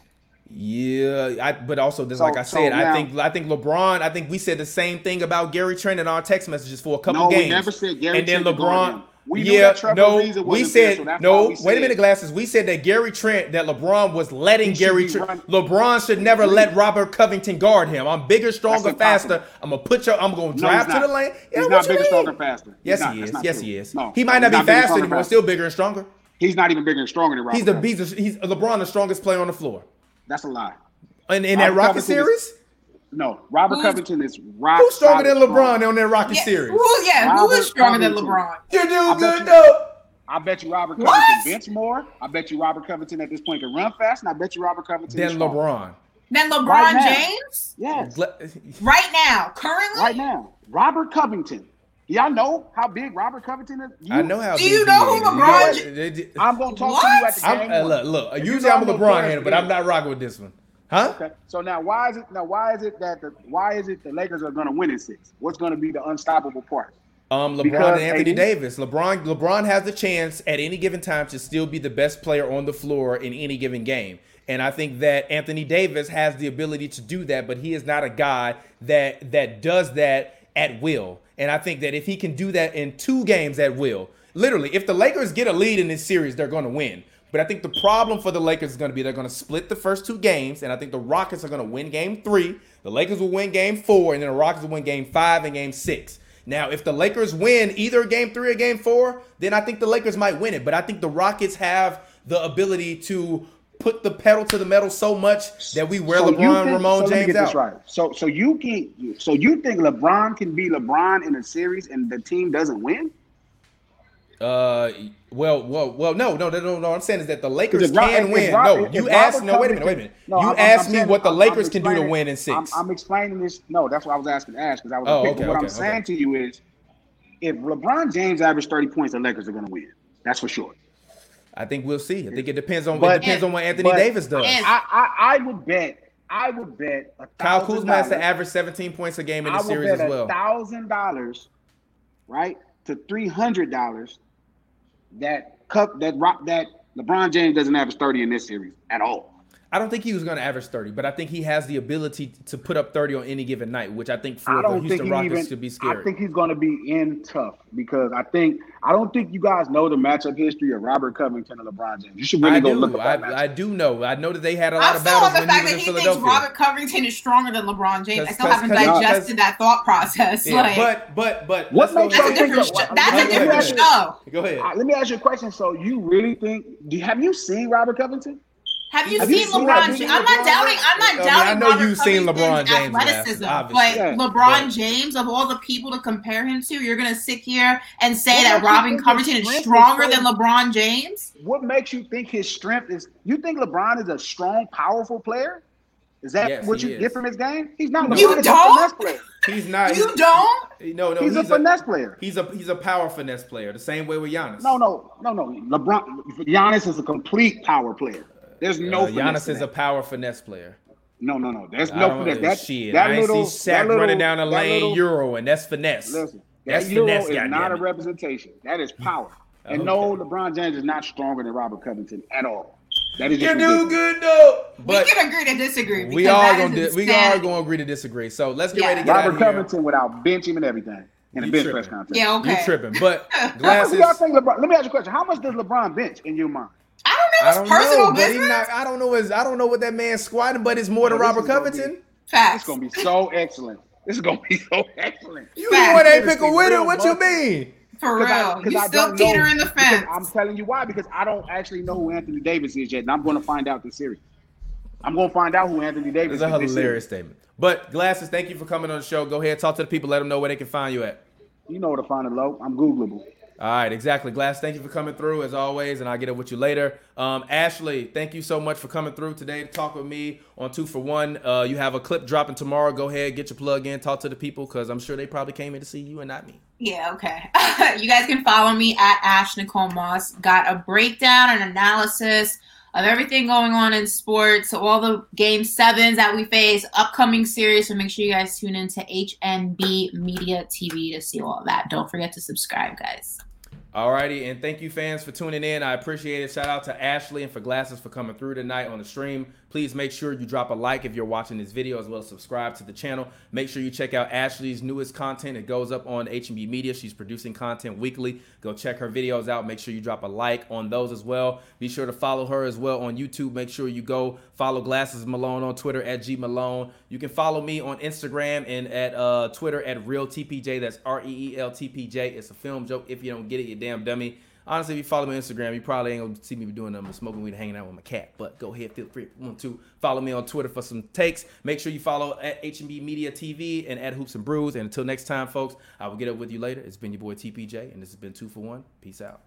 Speaker 4: Yeah, I, but also, just
Speaker 6: So-
Speaker 4: like I
Speaker 6: so
Speaker 4: said, I think I think LeBron. I think we said the same thing about Gary Trent in our text messages for a couple
Speaker 6: No, we
Speaker 4: games.
Speaker 6: never said Gary
Speaker 4: and then
Speaker 6: Trent
Speaker 4: LeBron.
Speaker 6: We
Speaker 4: yeah, no, we said no.
Speaker 6: we
Speaker 4: wait a minute, glasses. We said that Gary Trent, that LeBron was letting Gary Trent. LeBron should never let Robert Covington guard him. I'm bigger, stronger, faster. I'm gonna put your. I'm gonna drive
Speaker 6: he's
Speaker 4: to the lane. Yeah,
Speaker 6: he's not bigger,
Speaker 4: mean?
Speaker 6: stronger, faster.
Speaker 4: Yes,
Speaker 6: not.
Speaker 4: he is. Yes,
Speaker 6: true.
Speaker 4: he is.
Speaker 6: No,
Speaker 4: he might
Speaker 6: he's
Speaker 4: not be
Speaker 6: bigger,
Speaker 4: fast
Speaker 6: stronger,
Speaker 4: anymore.
Speaker 6: faster.
Speaker 4: Still bigger and stronger.
Speaker 6: He's not even bigger and stronger than Robert.
Speaker 4: He's the he's, he's LeBron, the strongest player on the floor.
Speaker 6: That's a lie.
Speaker 4: And in that Rocket series,
Speaker 6: No, Robert
Speaker 7: Who's-
Speaker 6: Covington is rock.
Speaker 4: Who's stronger than LeBron
Speaker 6: strong.
Speaker 4: on that Rocky
Speaker 7: Yeah,
Speaker 4: series?
Speaker 7: Who, yeah,
Speaker 6: Robert
Speaker 7: is stronger than LeBron?
Speaker 4: You do
Speaker 6: I
Speaker 4: good
Speaker 6: you-
Speaker 4: though.
Speaker 6: I bet you Robert
Speaker 7: What?
Speaker 6: Covington bench more. I bet you Robert Covington at this point can run fast, and I bet you Robert Covington
Speaker 4: Than
Speaker 6: strong.
Speaker 4: LeBron.
Speaker 7: Then LeBron
Speaker 6: Right.
Speaker 7: James?
Speaker 6: Yes,
Speaker 4: Le-
Speaker 7: Right now, currently?
Speaker 6: right now, Robert Covington. Y'all know how big Robert Covington is. You-
Speaker 4: I know how.
Speaker 7: Do
Speaker 4: big
Speaker 7: you know who
Speaker 4: is.
Speaker 7: LeBron
Speaker 4: You know what?
Speaker 6: I'm gonna talk to you at the
Speaker 7: What?
Speaker 6: game.
Speaker 4: I'm, uh, look, look.
Speaker 6: If you
Speaker 4: Usually
Speaker 6: know
Speaker 4: I'm a LeBron
Speaker 6: Lawrence
Speaker 4: hater, but I'm not rocking with this one. Huh?
Speaker 6: Okay. So now, why is it? Now, why is it that the why is it the Lakers are going to win in six? What's going to be the unstoppable part?
Speaker 4: Um, LeBron
Speaker 6: Because
Speaker 4: and Anthony
Speaker 6: AD?
Speaker 4: Davis. LeBron LeBron has the chance at any given time to still be the best player on the floor in any given game. And I think that Anthony Davis has the ability to do that, but he is not a guy that that does that at will. And I think that if he can do that in two games at will, literally, if the Lakers get a lead in this series, they're going to win. But I think the problem for the Lakers is going to be they're going to split the first two games, and I think the Rockets are going to win game three. The Lakers will win game four, and then the Rockets will win game five and game six. Now, if the Lakers win either game three or game four, then I think the Lakers might win it. But I think the Rockets have the ability to put the pedal to the metal so much that we wear
Speaker 6: So
Speaker 4: LeBron,
Speaker 6: think-
Speaker 4: Ramon
Speaker 6: so
Speaker 4: James out.
Speaker 6: right. So, so you can, so you think LeBron can be LeBron in a series and the team doesn't win?
Speaker 4: Uh, well, well, well, no, no, no, no, no. I'm saying is that the Lakers can win. No, you asked. No, wait a minute, wait a minute.
Speaker 6: No,
Speaker 4: you
Speaker 6: I'm-
Speaker 4: asked
Speaker 6: I'm
Speaker 4: me
Speaker 6: saying-
Speaker 4: what the
Speaker 6: I'm-
Speaker 4: Lakers
Speaker 6: I'm
Speaker 4: can do to win in 6
Speaker 6: I'm, I'm explaining this. No, that's what I was asking Ash because I was.
Speaker 4: Oh, okay,
Speaker 6: what
Speaker 4: okay,
Speaker 6: I'm saying
Speaker 4: okay.
Speaker 6: to you is, if LeBron James averaged 30 points, the Lakers are going to win. That's for sure.
Speaker 4: I think we'll see. I think it depends on.
Speaker 6: But-
Speaker 4: it depends on what Anthony
Speaker 6: but-
Speaker 4: Davis does.
Speaker 6: I, I, I would bet. I would bet. a
Speaker 4: Kyle Kuzma has to average 17 points a game in the series
Speaker 6: bet
Speaker 4: as well.
Speaker 6: thousand dollars, right, to three hundred dollars that cup that rock that LeBron James doesn't average thirty in this series at all.
Speaker 4: I don't think he was going to average 30, but I think he has the ability to put up 30 on any given night, which I think for
Speaker 6: I
Speaker 4: the
Speaker 6: don't
Speaker 4: Houston
Speaker 6: think
Speaker 4: Rockets
Speaker 6: even.
Speaker 4: should be scary.
Speaker 6: I think he's going to be in tough because I think I don't think you guys know the matchup history of Robert Covington and LeBron James. You should really
Speaker 4: I
Speaker 6: go
Speaker 4: do.
Speaker 6: look at that
Speaker 4: I, I do know. I know that they had a lot
Speaker 7: I'm
Speaker 4: of
Speaker 7: still on
Speaker 4: battles
Speaker 7: the
Speaker 4: when he
Speaker 7: fact that he thinks Robert Covington is stronger than LeBron James. I still haven't digested that thought process.
Speaker 4: Yeah,
Speaker 7: like,
Speaker 4: but but but
Speaker 6: What
Speaker 4: let's
Speaker 6: makes
Speaker 4: go-
Speaker 7: that's a different. Sh- that's a different show.
Speaker 4: Go ahead.
Speaker 6: Uh, let me ask you a question. So you really think? Do you, have you seen Robert Covington?
Speaker 7: Have you
Speaker 6: Have you
Speaker 7: seen
Speaker 6: seen
Speaker 7: LeBron?
Speaker 6: video
Speaker 7: James? I'm not doubting. I'm not
Speaker 4: I mean,
Speaker 7: doubting.
Speaker 4: I know
Speaker 7: Robert
Speaker 4: you've seen LeBron James,
Speaker 7: athleticism,
Speaker 4: obviously.
Speaker 7: but
Speaker 6: Yeah.
Speaker 7: LeBron
Speaker 4: But-
Speaker 7: James, of all the people to compare him to, you're gonna sit here and say
Speaker 6: What
Speaker 7: that
Speaker 6: makes you
Speaker 7: Robin Covington is
Speaker 6: strength is
Speaker 7: stronger than LeBron James?
Speaker 6: What makes you think his strength is? You think LeBron is a strong, powerful player? Is that
Speaker 4: Yes,
Speaker 6: what you
Speaker 4: is.
Speaker 6: get from his game? He's not.
Speaker 7: You
Speaker 6: LeBron is
Speaker 7: don't?
Speaker 6: a finesse player.
Speaker 4: He's not.
Speaker 7: You don't?
Speaker 4: No, no.
Speaker 6: He's, a finesse player.
Speaker 4: He's a he's a power finesse player. The same way with Giannis.
Speaker 6: No, no, no, no. LeBron, Giannis is a complete power player. There's no
Speaker 4: Uh,
Speaker 6: finesse
Speaker 4: Giannis is a
Speaker 6: that.
Speaker 4: power finesse player.
Speaker 6: no, no, no. There's no
Speaker 4: don't,
Speaker 6: finesse. That,
Speaker 4: shit.
Speaker 6: that
Speaker 4: I ain't
Speaker 6: little,
Speaker 4: see
Speaker 6: that
Speaker 4: Shaq
Speaker 6: little,
Speaker 4: running down the lane
Speaker 6: little-
Speaker 4: Euro, and that's finesse.
Speaker 6: Listen,
Speaker 4: That's
Speaker 6: that Euro
Speaker 4: finesse,
Speaker 6: is not a representation. That is power. And
Speaker 4: Okay.
Speaker 6: no, LeBron James is not stronger than Robert Covington at all. That is just
Speaker 4: You do
Speaker 6: ridiculous.
Speaker 4: good though. But
Speaker 7: we can agree to disagree.
Speaker 4: we
Speaker 7: because
Speaker 4: are gonna di- we are gonna agree to disagree. So let's get
Speaker 7: Yeah.
Speaker 4: ready to get out
Speaker 6: Robert
Speaker 4: of here.
Speaker 6: Covington without bench him and everything in a bench
Speaker 4: tripping.
Speaker 6: press conference.
Speaker 7: Yeah, okay.
Speaker 4: You tripping? But
Speaker 6: How much
Speaker 4: glasses.
Speaker 6: do y'all think LeBron? Let me ask you a question. How much does LeBron bench in your mind?
Speaker 7: I
Speaker 4: I
Speaker 7: don't know
Speaker 4: don't
Speaker 7: personal
Speaker 4: know, but he's
Speaker 7: business.
Speaker 4: not. I don't know his. I don't know what that man's squatting, but it's more than
Speaker 6: No, this
Speaker 4: Robert
Speaker 6: is be-
Speaker 4: Covington.
Speaker 7: Facts.
Speaker 6: It's gonna be so excellent. This is gonna be so excellent.
Speaker 4: You
Speaker 7: Facts.
Speaker 4: the one that pick a winner. What you
Speaker 6: muscle.
Speaker 4: mean?
Speaker 7: For
Speaker 6: 'Cause I-
Speaker 7: real.
Speaker 6: 'cause
Speaker 7: you
Speaker 6: I
Speaker 7: still
Speaker 6: don't know-
Speaker 7: teetering the
Speaker 6: because
Speaker 7: fence.
Speaker 6: I'm telling you why because I don't actually know who Anthony Davis is yet, and I'm going to find out this series. I'm going to find out who Anthony Davis is.
Speaker 4: It's a
Speaker 6: is.
Speaker 4: hilarious
Speaker 6: series.
Speaker 4: statement. But glasses, thank you for coming on the show. Go ahead, talk to the people, let them know where they can find you at.
Speaker 6: You know where to find it, low. I'm Googleable.
Speaker 4: All right, exactly. Glass, thank you for coming through as always, and I'll get up with you later. Um, Ashley, thank you so much for coming through today to talk with me on Two for One. Uh, you have a clip dropping tomorrow. Go ahead, get your plug in, talk to the people because I'm sure they probably came in to see you and not me.
Speaker 7: Yeah, okay. you guys can follow me at Ash Nicole Moss. Got a breakdown and analysis of everything going on in sports, so all the game sevens that we face, upcoming series. So make sure you guys tune in to H&B Media TV to see all that. Don't forget to subscribe, guys.
Speaker 4: Alrighty, and thank you fans for tuning in. I appreciate it. Shout out to Ashley and for Glasses for coming through tonight on the stream. Please make sure you drop a like if you're watching this video, as well as subscribe to the channel. Make sure you check out Ashley's newest content. It goes up on H&B Media. She's producing content weekly. Go check her videos out. Make sure you drop a like on those as well. Be sure to follow her as well on YouTube. Make sure you go follow Glasses Malone on Twitter at G Malone. You can follow me on Instagram and at uh, Twitter at Reel TPJ. That's R E E L T P J. It's a film joke. If you don't get it, you damn dummy honestly, if you follow me on Instagram, you probably ain't gonna see me doing them smoking weed, hanging out with my cat. But go ahead, feel free if you want to follow me on Twitter for some takes. Make sure you follow at H&B Media TV and at Hoops and Brews. And until next time, folks, I will get up with you later. It's been your boy TPJ, and this has been Two for One. Peace out.